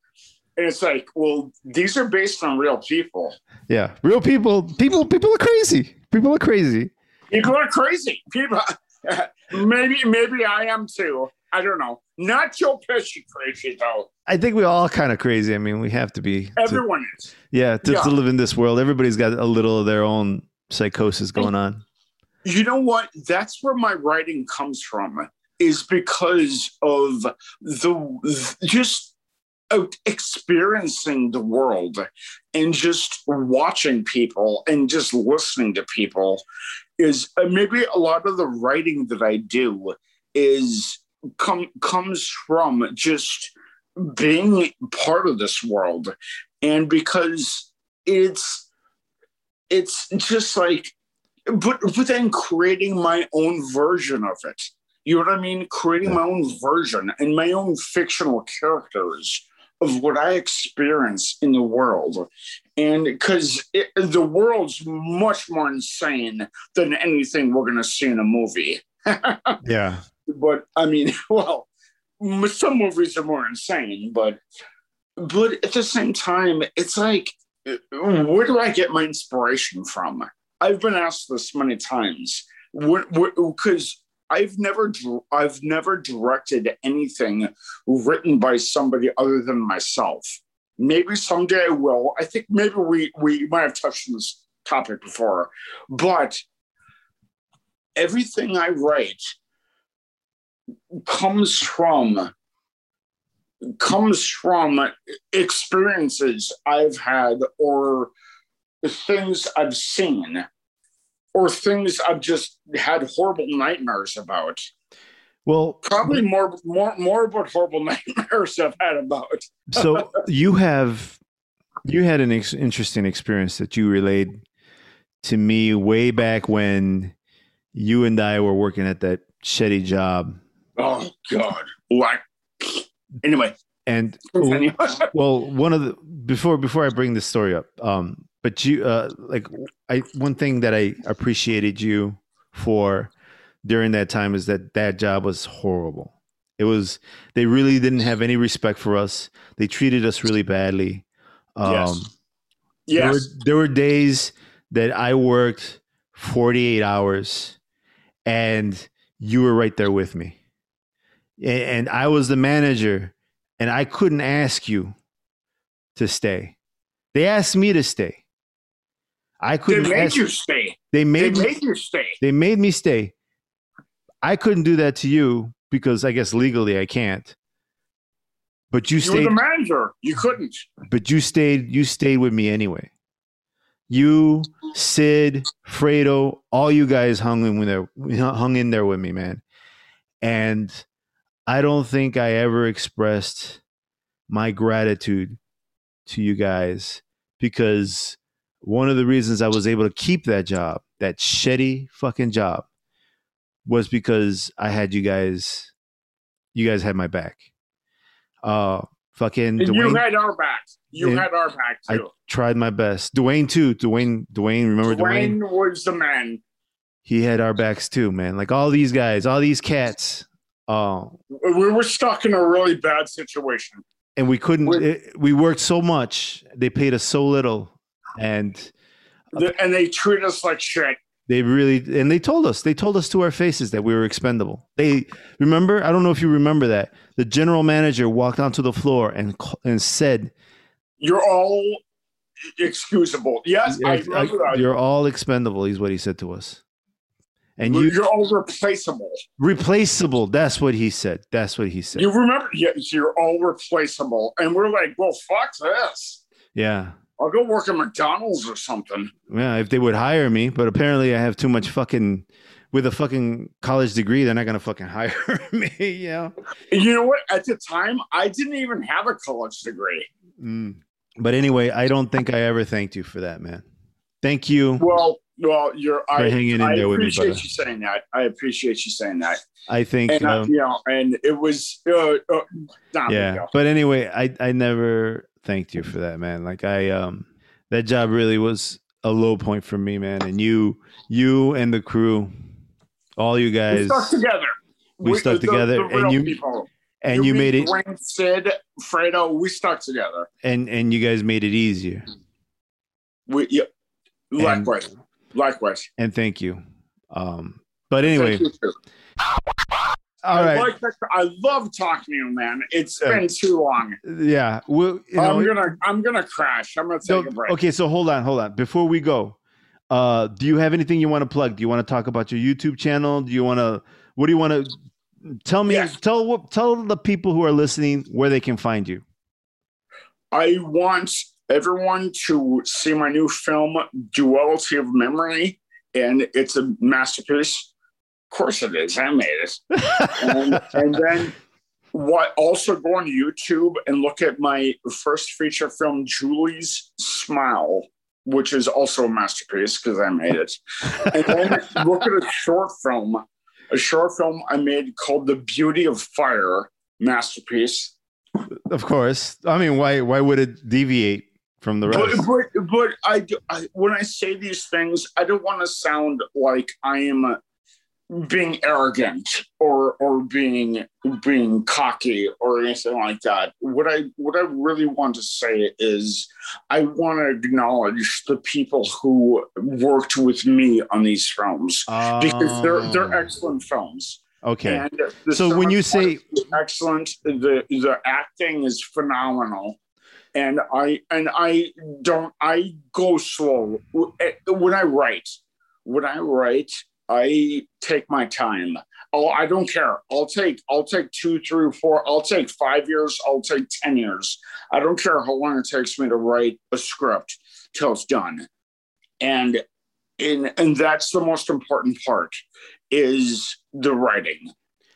and it's like, well, these are based on real people. Yeah, real people. People. People are crazy. People are crazy. People are crazy. People, maybe maybe I am too. I don't know. Not Joe Pesci crazy though. I think we're all kind of crazy. I mean, we have to be. to- Everyone is. yeah, to, Yeah. to live in this world, everybody's got a little of their own psychosis going on. You know what? That's where my writing comes from. Is because of the just experiencing the world and just watching people and just listening to people is uh, maybe a lot of the writing that I do is come comes from just being part of this world. And because it's it's just like but but then creating my own version of it. You know what i mean? Creating my own version and my own fictional characters of what i experience in the world. And because the world's much more insane than anything we're going to see in a movie. Yeah. But I mean, well, some movies are more insane, but but at the same time, it's like, where do I get my inspiration from? I've been asked this many times, because I've never I've never directed anything written by somebody other than myself. Maybe someday I will. I think maybe we we might have touched on this topic before, but everything I write comes from comes from experiences I've had or things I've seen or things I've just had horrible nightmares about. Well, Probably more more more about horrible nightmares I've had about. so you have you had an ex- interesting experience that you relayed to me way back when you and I were working at that shitty job. Oh God. What? Anyway, And well, one of the before before I bring this story up, um, but you uh, like I one thing that I appreciated you for during that time is that that job was horrible. It was they really didn't have any respect for us. They treated us really badly. Um, Yes. There were, yes. there were days that I worked 48 hours and you were right there with me. And I was the manager and I couldn't ask you to stay. They asked me to stay. I couldn't They made ask, you stay. they They made me, made you stay. they made me stay. I couldn't do that to you because I guess legally I can't. But you stayed- You were stayed the manager. You couldn't. but you stayed you stayed with me anyway. You, Sid, Fredo, all you guys hung in there hung in there with me, man. And I don't think I ever expressed my gratitude to you guys because one of the reasons I was able to keep that job, that shitty fucking job, was because I had you guys you guys had my back. Uh fucking And you had our back. You had our back I tried my best. Dwayne too. Dwayne, Dwayne, remember Dwayne? Dwayne was the man. He had our backs too, man. Like all these guys, all these cats. Oh, We were stuck in a really bad situation. and we couldn't. It, we worked so much. They paid us so little, and The- And they treat us like shit. they really and they told us. They told us to our faces that we were expendable. They remember. I don't know if you remember that. The general manager walked onto the floor and and said, You're all excusable. Yes, I remember that. "You're all expendable." Is what he said to us. And You're, you all replaceable. replaceable. That's what he said. That's what he said. You remember? Yes, you're all replaceable. And we're like, well, fuck this. Yeah. I'll go work at McDonald's or something. Yeah, if they would hire me, but apparently I have too much fucking with a fucking college degree, they're not gonna fucking hire me. You know. You know what? At the time, I didn't even have a college degree. Mm. But anyway, I don't think I ever thanked you for that, man. Thank you. Well, well, you're. I, hanging in I there with me, appreciate you saying that. I appreciate you saying that. I think. And I, um, you know, and it was. Uh, uh, yeah, but anyway, I I never thanked you for that, man. Like I um that job really was a low point for me, man. And you you and the crew, all you guys we stuck together. we, stuck together, and you people. and you, made it, Dwayne, Sid, Fredo, we stuck together. and and you guys made it easier. We yeah, likewise, likewise. And thank you. Um, but anyway, you, too. all I right, like that. I love talking to you, man. It's been too long. yeah. Well, you know, I'm gonna I'm gonna crash. I'm gonna So, take a break. okay, so hold on, hold on. Before we go, uh, do you have anything you want to plug? Do you want to talk about your YouTube channel? Do you want to? What do you want to? Tell me. Yes. Tell what. Tell the people who are listening where they can find you. I want everyone to see my new film, Duality of Memory, and it's a masterpiece. Of course it is. I made it. and, and then what also go on YouTube and look at my first feature film, Julie's Smile, which is also a masterpiece because I made it. And then look at a short film, a short film I made called The Beauty of Fire, masterpiece. of course. I mean, why? Why would it deviate from the rest? but, but I, do- I, when I say these things, I don't want to sound like I am being arrogant or or being being cocky or anything like that. What I what I really want to say is I want to acknowledge the people who worked with me on these films because they're they're Oh, excellent films. okay. And So when you say- excellent, the the acting is phenomenal, and I and I don't I go slow eh, when I write. When I write, I take my time. Oh, I don't care. I'll take I'll take two, three, four. I'll take five years. I'll take ten years. I don't care how long it takes me to write a script till it's done, and and and that's the most important part is the writing.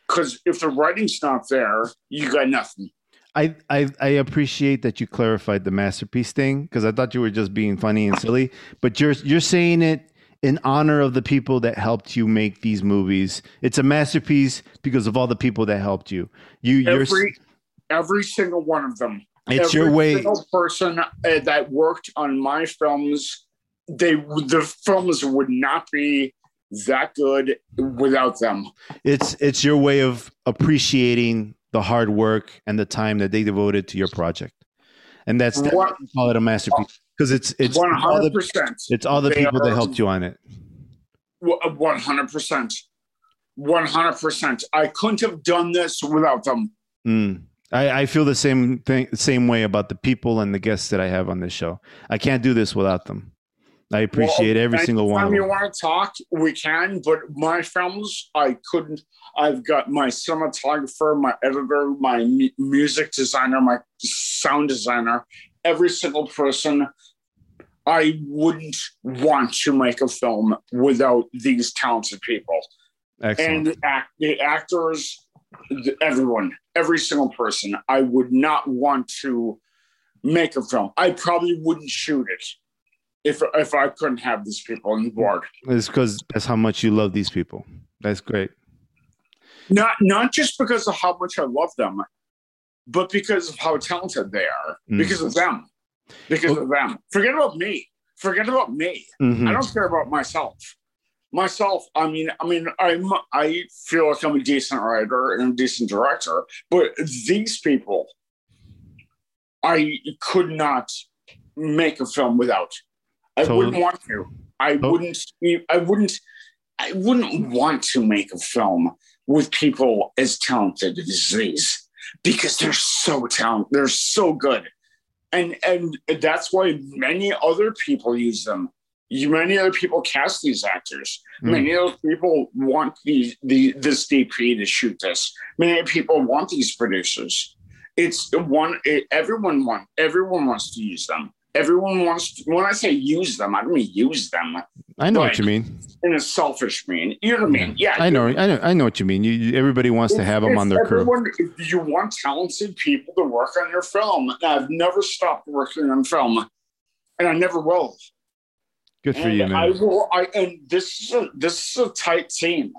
Because if the writing's not there, you got nothing. I, I I appreciate that you clarified the masterpiece thing because I thought you were just being funny and silly, but you're you're saying it in honor of the people that helped you make these movies. It's a masterpiece because of all the people that helped you. You Every every single one of them. it's every your way. single person uh, that worked on my films, they the films would not be that good without them. It's it's your way of appreciating the hard work and the time that they devoted to your project, and that's why we call it a masterpiece because it's it's all the, it's all the They people that helped you on it. One hundred percent. One hundred percent. I couldn't have done this without them. Mm. I, I feel the same thing, same way about the people and the guests that I have on this show. I can't do this without them. I appreciate every single one Anytime you want to talk, we can. But my films, I couldn't. I've got my cinematographer, my editor, my mu- music designer, my sound designer. Every single person. I wouldn't want to make a film without these talented people Excellent. and the, act, the actors, the- everyone, every single person. I would not want to make a film. I probably wouldn't shoot it if if I couldn't have these people on board. It's because that's how much you love these people. That's great. Not not just because of how much I love them, but because of how talented they are. Mm. Because of them. Because of them. Forget about me. Forget about me. Mhm. I don't care about myself. Myself, I mean, I mean, I'm I feel like I'm a decent writer and a decent director, but these people, I could not make a film without. I So- wouldn't want to. I Oh. wouldn't. I wouldn't. I wouldn't want to make a film with people as talented as these because they're so talented. They're so good, and and that's why many other people use them. You, many other people cast these actors. Mm. Many other people want the, the this DP to shoot this. Many people want these producers. It's the one. It, everyone want. Everyone wants to use them. Everyone wants. To, when I say use them, I don't mean use them I know what you mean. in a selfish mean. You know what I mean? Yeah. I know. I know. I know what you mean. You, you- everybody wants to have them on their crew. If you want talented people to work on your film, and I've never stopped working on film, and I never will. Good for and you, I will. I and this is a this is a tight team.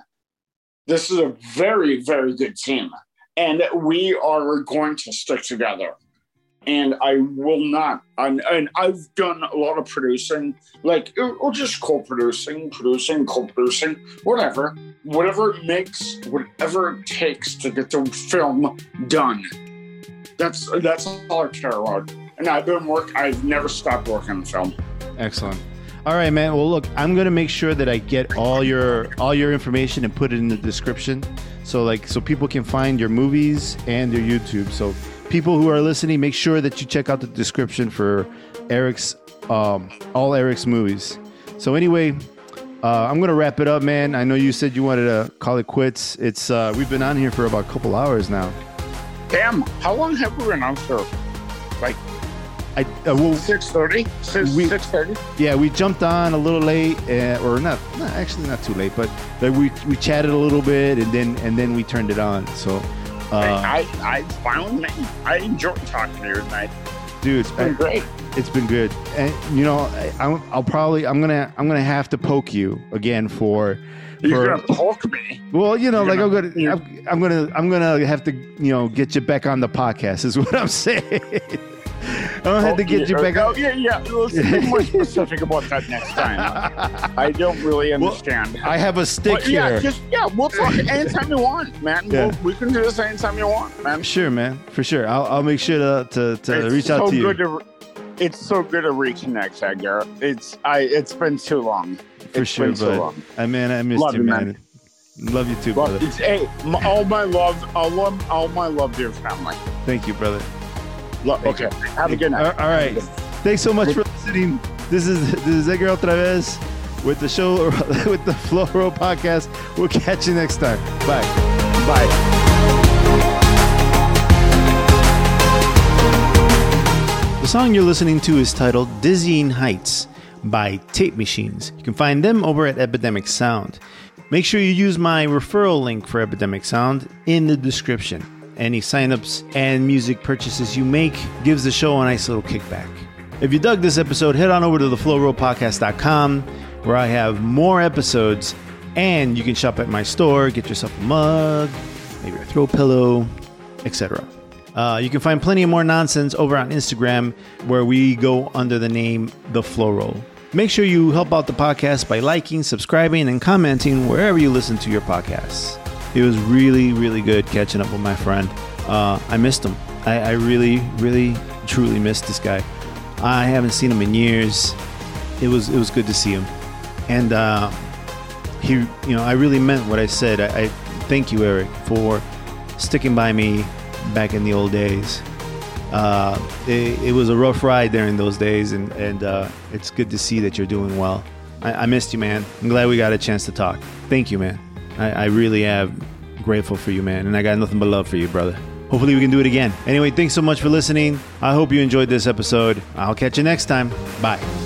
This is a very very good team, and we are going to stick together. And I will not. And, and I've done a lot of producing, like or just co-producing, producing, co-producing, whatever, whatever it makes, whatever it takes to get the film done. That's that's all I care about. And I've been work. I've never stopped working on film. Excellent. All right, man. Well, look, I'm gonna make sure that I get all your all your information and put it in the description, so like so people can find your movies and your YouTube. So people who are listening, make sure that you check out the description for Eric's um, all Eric's movies. So anyway, uh, I'm gonna wrap it up, man. I know you said you wanted to call it quits. It's uh, we've been on here for about a couple hours now. Damn, how long have we been on for? Like I uh, well, six thirty. Six thirty. yeah, we jumped on a little late, uh, or not, not actually not too late, but like we we chatted a little bit and then and then we turned it on. So, Uh, I I finally me. I enjoy talking to you tonight. dude, It's been great. it's been good, and you know, I, I'm- I'll probably I'm gonna I'm gonna have to poke you again for. You're for- gonna poke me. Well, you know, You're like I'm gonna- gonna, I'm, I'm gonna, I'm gonna have to, you know, get you back on the podcast. Is what I'm saying. I don't have to get you back Oh yeah, yeah. Let's be more specific about that next time. I don't really Well, understand. I have a stick But yeah, here. just yeah, we'll talk anytime you want, man. Yeah. We'll, we can do this anytime you want, man. Sure, man, for sure. I'll, I'll make sure to to, to reach out to you. good to re- it's so good to reconnect, Edgar. It's I. It's been too long. For It's sure, been so bud. long. I man, I missed Love you, man. man. Love you too, Well, brother. it's hey, all my love, all love, all my love to your family. Thank you, brother. Lo- Thank okay, have a good night. all right. Thanks so much for listening. This is this is Edgar OtraVez with the show with the Flow podcast. We'll catch you next time. Bye. Bye. The song you're listening to is titled Dizzying Heights by Tape Machines. You can find them over at Epidemic Sound. Make sure you use my referral link for Epidemic Sound in the description. Any signups and music purchases you make gives the show a nice little kickback. If you dug this episode, head on over to theflowrollpodcast.com where I have more episodes and you can shop at my store, get yourself a mug, maybe a throw pillow, etc. Uh, you can find plenty of more nonsense over on Instagram where we go under the name The Flow Roll. Make sure you help out the podcast by liking, subscribing, and commenting wherever you listen to your podcasts. It was really, really good catching up with my friend. Uh, I missed him. I, I really, really, truly missed this guy. I haven't seen him in years. It was it was good to see him, and uh, he, you know, I really meant what I said. I, I thank you, Eric, for sticking by me back in the old days. Uh, it, it was a rough ride during those days, and and uh, it's good to see that you're doing well. I, I missed you, man. I'm glad we got a chance to talk. Thank you, man. I, I really am grateful for you, man, and I got nothing but love for you, brother. Hopefully, we can do it again. Anyway, thanks so much for listening. I hope you enjoyed this episode. I'll catch you next time. Bye.